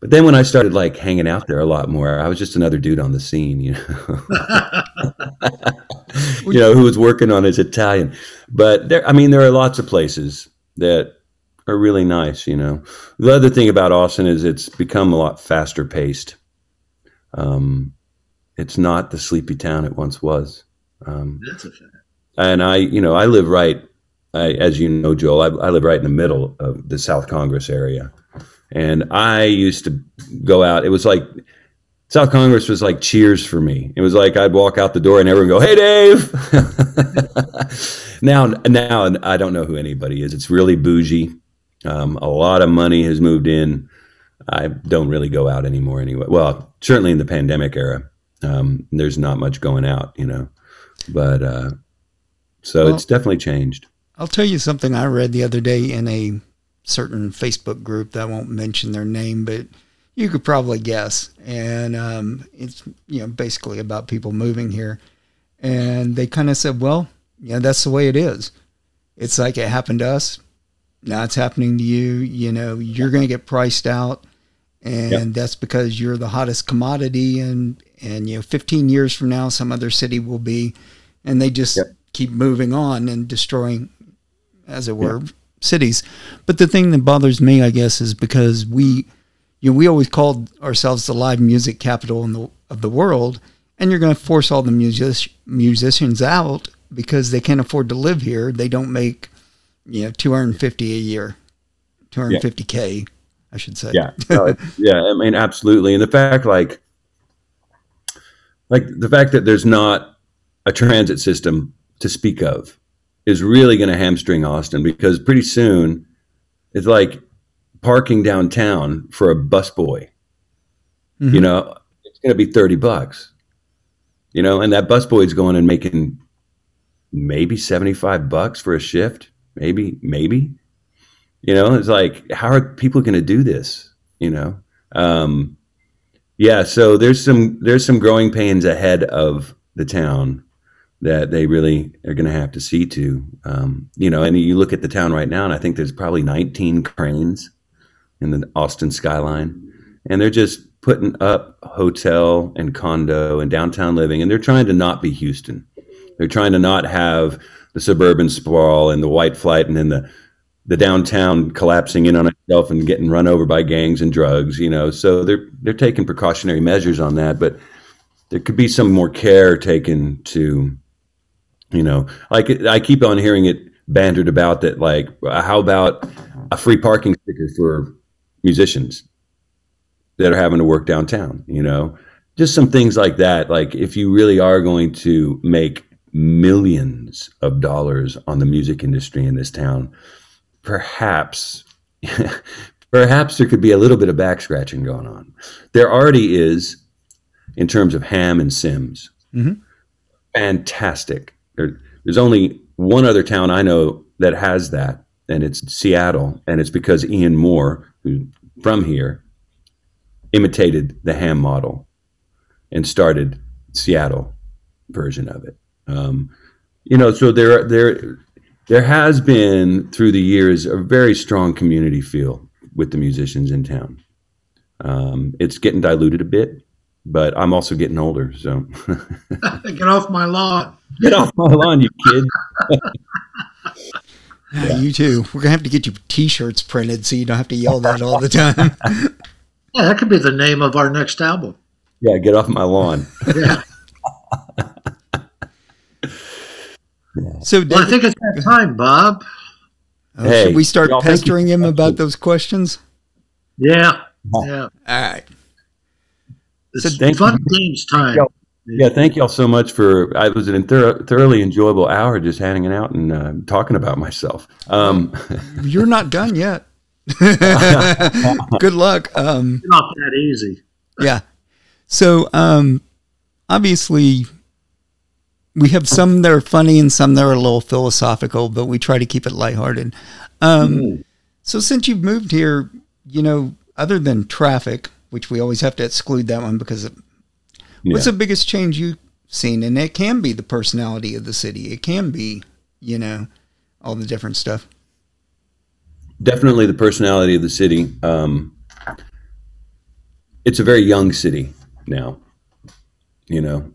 But then when I started like hanging out there a lot more, I was just another dude on the scene, you know, you know, who was working on his Italian. But there, I mean, there are lots of places that are really nice, you know. The other thing about Austin is it's become a lot faster paced. Um, it's not the sleepy town it once was. Um, That's a fact. and I, you know, I live right, I, as you know, Joel, I, I live right in the middle of the South Congress area. And I used to go out, it was like, South Congress was like cheers for me. It was like I'd walk out the door and everyone would go, "Hey, Dave." now, now I don't know who anybody is. It's really bougie. Um, a lot of money has moved in. I don't really go out anymore anyway. Well, certainly in the pandemic era, um, there's not much going out, you know. But uh, so Well- it's definitely changed. I'll tell you something I read the other day in a certain Facebook group that I won't mention their name, but you could probably guess. And um, it's you know basically about people moving here, and they kind of said, "Well, yeah, that's the way it is. It's like it happened to us. Now it's happening to you. You know, you're going to get priced out, and Yep. that's because you're the hottest commodity. And and you know, 15 years from now, some other city will be, and they just Yep. keep moving on and destroying as it were, cities. But the thing that bothers me, I guess, is because we, you know, we always called ourselves the live music capital in the, of the world, and you're going to force all the music, musicians out because they can't afford to live here. They don't make, you know, 250 a year, 250k, I should say. Yeah, yeah. I mean, absolutely. And the fact, like, like the fact that there's not a transit system to speak of is really going to hamstring Austin because pretty soon it's like parking downtown for a busboy. You Mhm. know, it's going to be thirty bucks. You know, and that busboy's going and making maybe seventy five bucks for a shift. Maybe, maybe. You know, it's like, how are people going to do this? You know, um, yeah. So there's some there's some growing pains ahead of the town that they really are going to have to see to. Um, you know, and you look at the town right now, and I think there's probably 19 cranes in the Austin skyline, and they're just putting up hotel and condo and downtown living, and they're trying to not be Houston. They're trying to not have the suburban sprawl and the white flight, and then the the downtown collapsing in on itself and getting run over by gangs and drugs. You know, so they're they're taking precautionary measures on that, but there could be some more care taken to, you know, like I keep on hearing it bantered about that. Like, how about a free parking sticker for musicians that are having to work downtown? You know, just some things like that. Like, if you really are going to make millions of dollars on the music industry in this town, perhaps. Perhaps there could be a little bit of back scratching going on. There already is in terms of HAAM and SIMS. Mhm. Fantastic. There, there's only one other town I know that has that, and it's Seattle, and it's because Ian Moore, who from here, imitated the HAAM model and started Seattle version of it. Um, you know, so there there there has been through the years a very strong community feel with the musicians in town. Um, it's getting diluted a bit, but I'm also getting older, so Get off my lawn. get off my lawn, you kid. Yeah, You too. We're gonna have to get you T-shirts printed so you don't have to yell that all the time. Yeah, that could be the name of our next album. Yeah, get off my lawn. Yeah. So, Well, I think it's that time, Bob. uh, Hey, should we start y'all, thank you. pestering him about those questions? Yeah. Yeah. All right. It's thank fun games time. Yo. Yeah, thank y'all so much for. I was an thor- thoroughly enjoyable hour just hanging out and uh, talking about myself. Um, You're not done yet. Good luck. Um, Not that easy. yeah. So, um, obviously, we have some that are funny and some that are a little philosophical, but we try to keep it lighthearted. Um, So, since you've moved here, you know, other than traffic, which we always have to exclude that one because of, what's the biggest change you've seen? And it can be the personality of the city. It can be, you know, all the different stuff. definitely the personality of the city. Um, it's a very young city now. You know,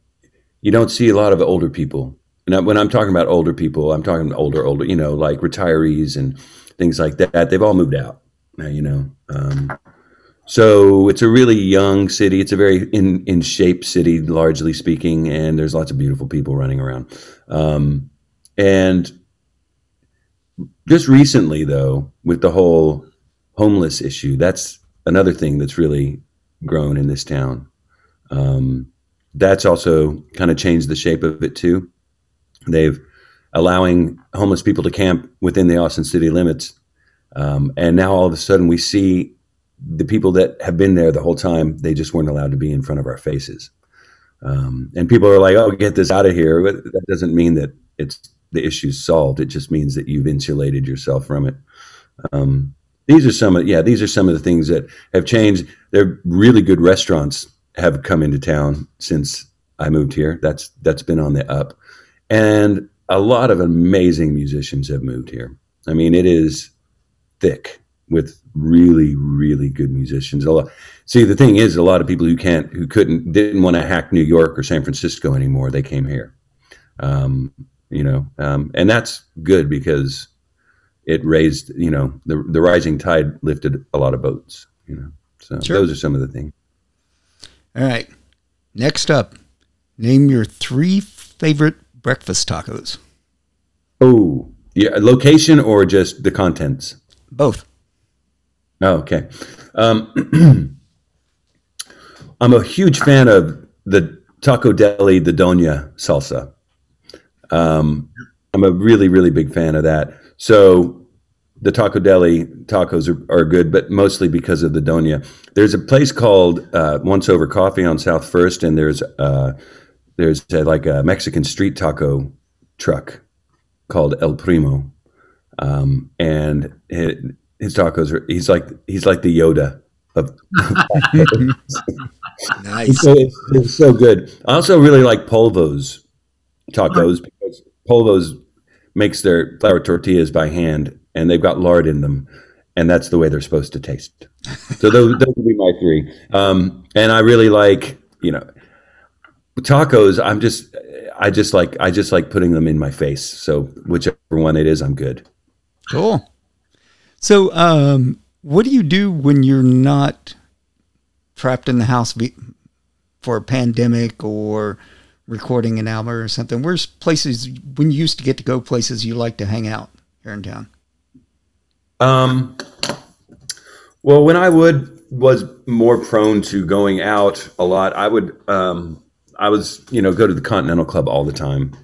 you don't see a lot of older people. And when I'm talking about older people, I'm talking older, older. You know, like retirees and things like that. They've all moved out now. You know, um, so it's a really young city. It's a very in in shape city, largely speaking, and there's lots of beautiful people running around. Um, and just recently, though, with the whole homeless issue, that's another thing that's really grown in this town. Um, that's also kind of changed the shape of it too. They've allowing homeless people to camp within the Austin city limits Um, and now all of a sudden we see the people that have been there the whole time, they just weren't allowed to be in front of our faces. Um, and people are like, oh, get this out of here. But that doesn't mean that it's the issue's solved. It just means that you've insulated yourself from it. Um, these are some of, yeah, these are some of the things that have changed. They're really good restaurants have come into town since I moved here. That's, that's been on the up. And a lot of amazing musicians have moved here. I mean, it is thick with really, really good musicians. A lot. See, the thing is, a lot of people who can't, who couldn't, didn't want to hack New York or San Francisco anymore. They came here, um, you know, um, and that's good because it raised, you know, the the rising tide lifted a lot of boats, you know. So Sure. those are some of the things. All right. Next up, name your three favorite breakfast tacos. Oh, yeah, location or just the contents. Both. Oh, okay. Um, I'm a huge fan of the Taco Deli, the Doña salsa. Um, I'm a really, really big fan of that. So the Taco Deli tacos are, are good, but mostly because of the Doña. There's a place called uh, Once Over Coffee on South First, and there's uh, there's a, like a Mexican street taco truck called El Primo, um, and it, his tacos are he's like he's like the Yoda of Nice. so, it's, it's so good. I also really like Polvo's tacos because Polvo's makes their flour tortillas by hand and they've got lard in them and that's the way they're supposed to taste. So those, those would be my three. Um, and I really like, you know, tacos. I'm just, I just like, I just like putting them in my face. So whichever one it is, I'm good. Cool. So, um, what do you do when you're not trapped in the house for a pandemic or recording an album or something? Where's places when you used to get to go places you like to hang out here in town? Um, well, when I would was more prone to going out a lot, I would um, I was you know go to the Continental Club all the time.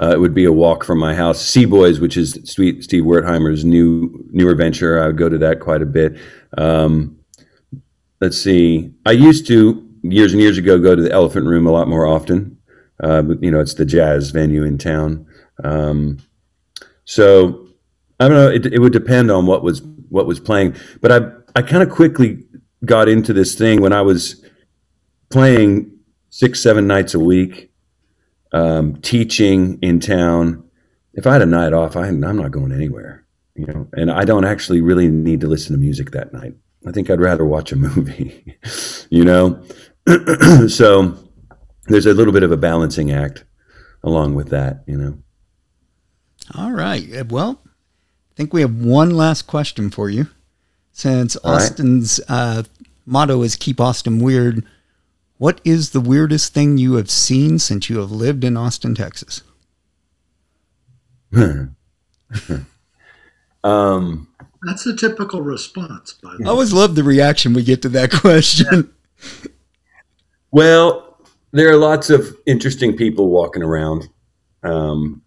Uh, it would be a walk from my house. C-Boy's, which is Steve Wertheimer's new newer venture, I would go to that quite a bit. Um, let's see. I used to years and years ago go to the Elephant Room a lot more often. Uh, but, you know, it's the jazz venue in town. Um, so I don't know. It, it would depend on what was what was playing, but I I kind of quickly got into this thing when I was playing six seven nights a week, um, teaching in town. If I had a night off, I, I'm not going anywhere, you know. And I don't actually really need to listen to music that night. I think I'd rather watch a movie, you know. so there's a little bit of a balancing act along with that, you know. All right. Well, I think we have one last question for you. Since All right. Austin's uh, motto is keep Austin weird, what is the weirdest thing you have seen since you have lived in Austin, Texas? um, That's a typical response, by the I way. always love the reaction we get to that question. Well, there are lots of interesting people walking around, um,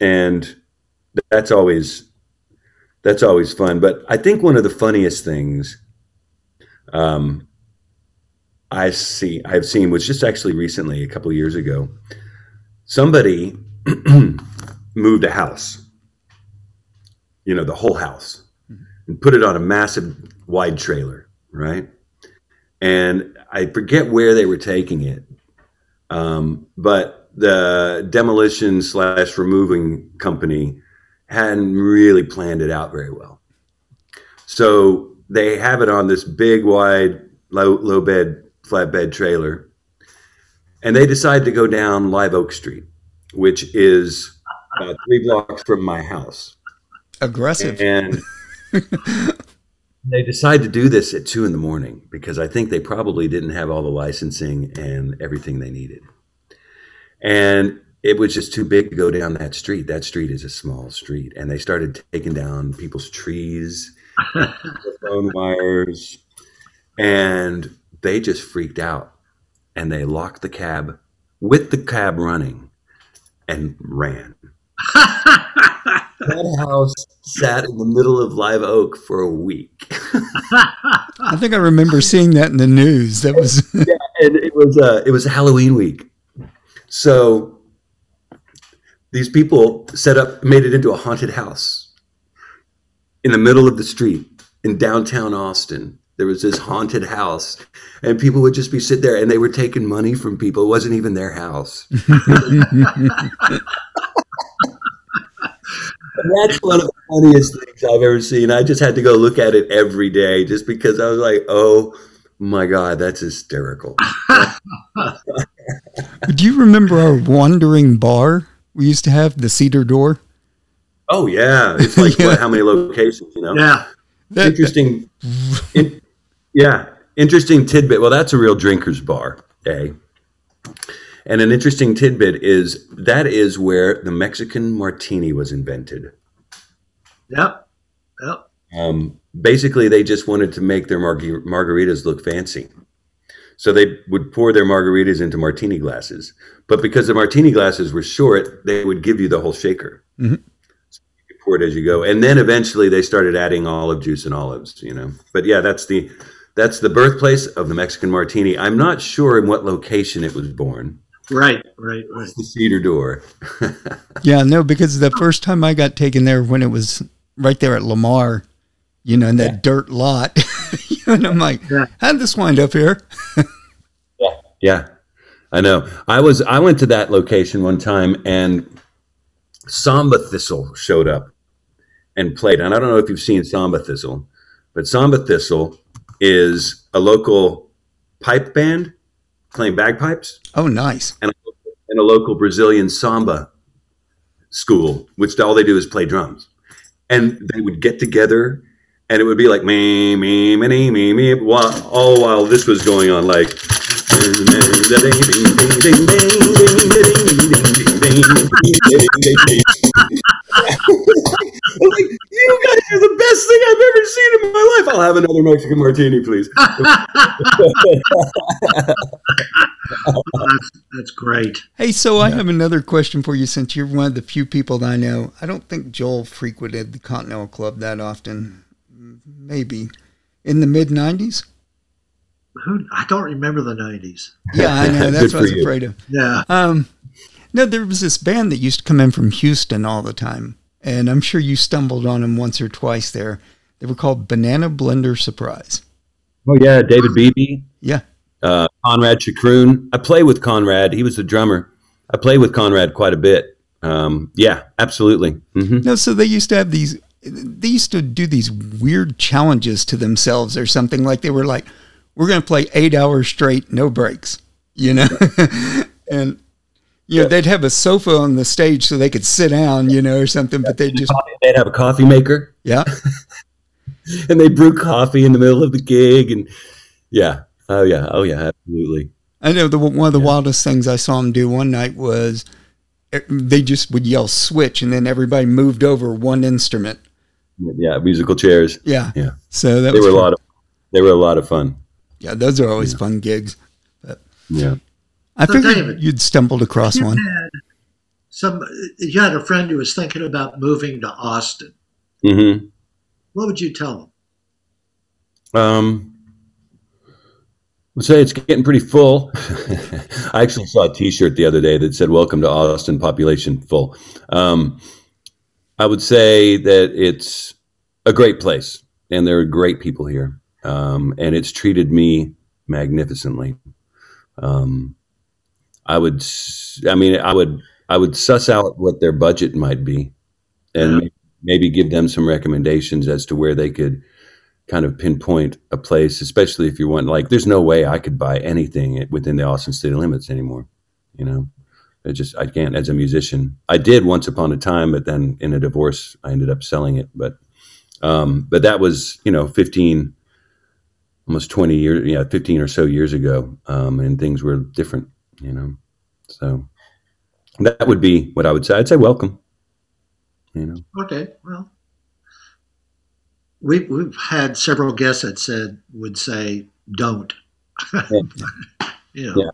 and that's always that's always fun. But I think one of the funniest things um, I see I've seen was just actually recently, a couple of years ago. Somebody moved a house, you know, the whole house, and put it on a massive wide trailer, right? and I forget where they were taking it, um, but the demolition slash removing company hadn't really planned it out very well. So they have it on this big, wide, low, low bed, flatbed trailer, and they decide to go down Live Oak Street, which is uh, three blocks from my house Aggressive. and they decide to do this at two in the morning because I think they probably didn't have all the licensing and everything they needed. And it was just too big to go down that street. That street is a small street. And they started taking down people's trees, phone wires, and they just freaked out. And they locked the cab with the cab running and ran. that house sat in the middle of Live Oak for a week. I think I remember seeing that in the news. That was and it was uh, it was Halloween week. So these people set up, made it into a haunted house in the middle of the street in downtown Austin. There was this haunted house, and people would just be sit there, and they were taking money from people. It wasn't even their house. And that's one of the funniest things I've ever seen. I just had to go look at it every day just because I was like, oh my God, that's hysterical. Do you remember our wandering bar we used to have, the Cedar Door? Oh, yeah. It's like, Yeah. what, how many locations, you know? yeah. That- Interesting. in- yeah. Interesting tidbit. Well, that's a real drinker's bar, eh? And an interesting tidbit is that is where the Mexican martini was invented. Yep. Yep. Um, basically, they just wanted to make their marg- margaritas look fancy. So they would pour their margaritas into martini glasses. But because the martini glasses were short, they would give you the whole shaker. Mhm. So you pour it as you go. And then eventually they started adding olive juice and olives, you know. But yeah, that's the that's the birthplace of the Mexican martini. I'm not sure in what location it was born. Right. Right. Right. The Cedar Door. Yeah, no, because the first time I got taken there when it was right there at Lamar, you know, in that dirt lot. and I'm like, Yeah. how'd this wind up here? yeah, Yeah, I know. I was I went to that location one time and Samba Thistle showed up and played. And I don't know if you've seen Samba Thistle, but Samba Thistle is a local pipe band playing bagpipes Oh, nice. and a local Brazilian samba school, which all they do is play drums. And they would get together and it would be like me, me, me, me, me, while, all while this was going on, like. I'm like, you guys are the best thing I've ever seen in my life. I'll have another Mexican martini, please. That's, that's great. Hey, so I have another question for you since you're one of the few people that I know. I don't think Joel frequented the Continental Club that often. Maybe. In the mid 90s? Who I don't remember the '90s. Yeah, I know. That's what I for was you. afraid of. Yeah. Um, no, there was this band that used to come in from Houston all the time, and I'm sure you stumbled on them once or twice there. They were called Banana Blender Surprise. Oh yeah, David Beebe, Yeah, uh, Conrad Choucroun. I play with Conrad. He was the drummer. I play with Conrad quite a bit. Um, yeah, absolutely. hmm no. So they used to have these. They used to do these weird challenges to themselves or something. Like they were like, "We're going to play eight hours straight, no breaks," you know, and. You know, they'd have a sofa on the stage so they could sit down, you know, or something, but they'd just, They'd have a coffee maker yeah. and they brew coffee in the middle of the gig, and yeah, oh yeah, oh yeah, absolutely. I know the one of the wildest things I saw him do one night was eh, they just would yell switch and then everybody moved over one instrument. Yeah, musical chairs. Yeah. Yeah. So that They was were a lot of they were a lot of fun. Yeah, those are always fun gigs. Yeah. I So, figured David, you'd stumbled across You one. had some. You had a friend who was thinking about moving to Austin. hmm What would you tell him? Um, would say it's getting pretty full. I actually saw a T-shirt the other day that said "Welcome to Austin, population full." Um, I would say that it's a great place, and there are great people here, um, and it's treated me magnificently. Um, I would, I mean, I would, I would suss out what their budget might be, and maybe give them some recommendations as to where they could kind of pinpoint a place, especially if you want like there's no way I could buy anything within the Austin city limits anymore. You know, I just I can't as a musician. I did once upon a time, but then in a divorce I ended up selling it. But um, but that was you know 15, almost 20 years, yeah, 15 or so years ago, um, and things were different. You know, so that would be what I would say. I'd say welcome. You know. Okay, well, we've we've had several guests that said would say don't. you know, Yeah.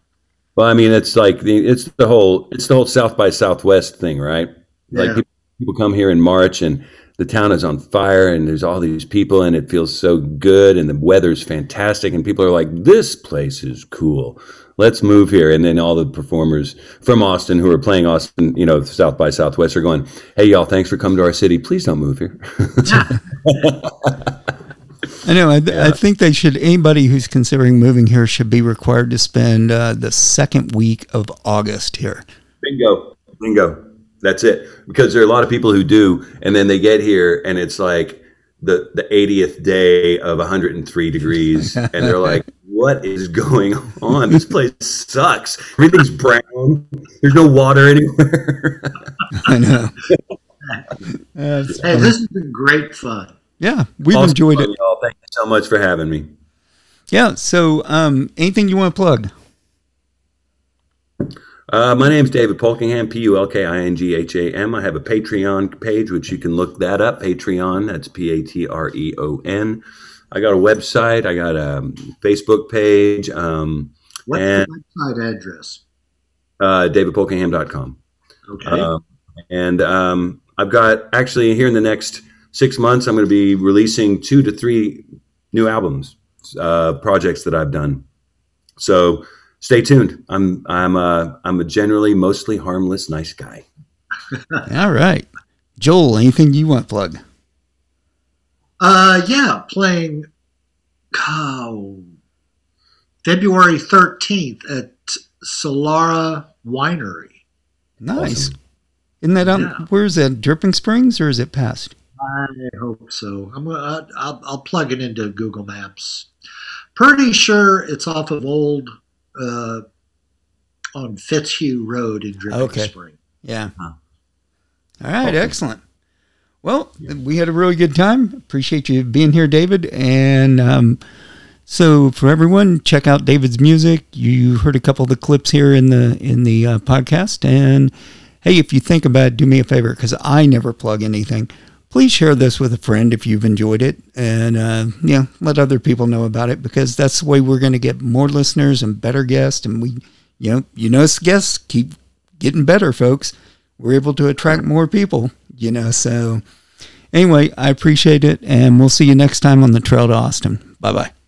Well, I mean, it's like the it's the whole it's the whole South by Southwest thing, right? Like Yeah. people, people come here in March and the town is on fire and there's all these people and it feels so good and the weather's fantastic and people are like, this place is cool. Let's move here. And then all the performers from Austin who are playing Austin, you know, South by Southwest are going, hey, y'all, thanks for coming to our city. Please don't move here. I know. I, I think they should. Anybody who's considering moving here should be required to spend uh, the second week of August here. Bingo. Bingo. That's it. Because there are a lot of people who do, and then they get here and it's like the, the 80th day of 103 degrees, and they're like, what is going on? This place sucks. Everything's brown. There's no water anywhere. I know. That's Hey, funny. this has been great fun. yeah, we've Awesome enjoyed fun, it. Y'all. Thank you so much for having me. Yeah. So, um, anything you want to plug? Uh, my name's David Pulkingham, P U L K I N G H A M. I have a Patreon page, which you can look that up. Patreon, that's P A T R E O N. I got a website, I got a Facebook page, um, What's And- the website address? uh, davidpulkingham.com. Okay. Um, and um, I've got actually here in the next six months, I'm going to be releasing two to three new albums, uh, projects that I've done. So stay tuned. I'm I'm a I'm a generally mostly harmless, nice guy. All right, Joel. Anything you want to plug? Uh, yeah, playing oh, February 13th at Solara Winery. Nice. Isn't that out? Yeah. Where is that? Dripping Springs, or is it past? I hope so. I'm gonna, I'll, I'll plug it into Google Maps. Pretty sure it's off of Old uh, on Fitzhugh Road in Dripping Okay. Spring. Yeah. Huh. All right. Excellent. Well, we had a really good time. Appreciate you being here, David. And um, so, for everyone, check out David's music. You heard a couple of the clips here in the in the uh, podcast. And hey, if you think about it, do me a favor because I never plug anything. Please share this with a friend if you've enjoyed it, and uh, yeah, let other people know about it because that's the way we're going to get more listeners and better guests. And we, you know, you know, guests keep getting better, folks. We're able to attract more people, you know. So, anyway, I appreciate it, and we'll see you next time on the Trail to Austin. Bye bye.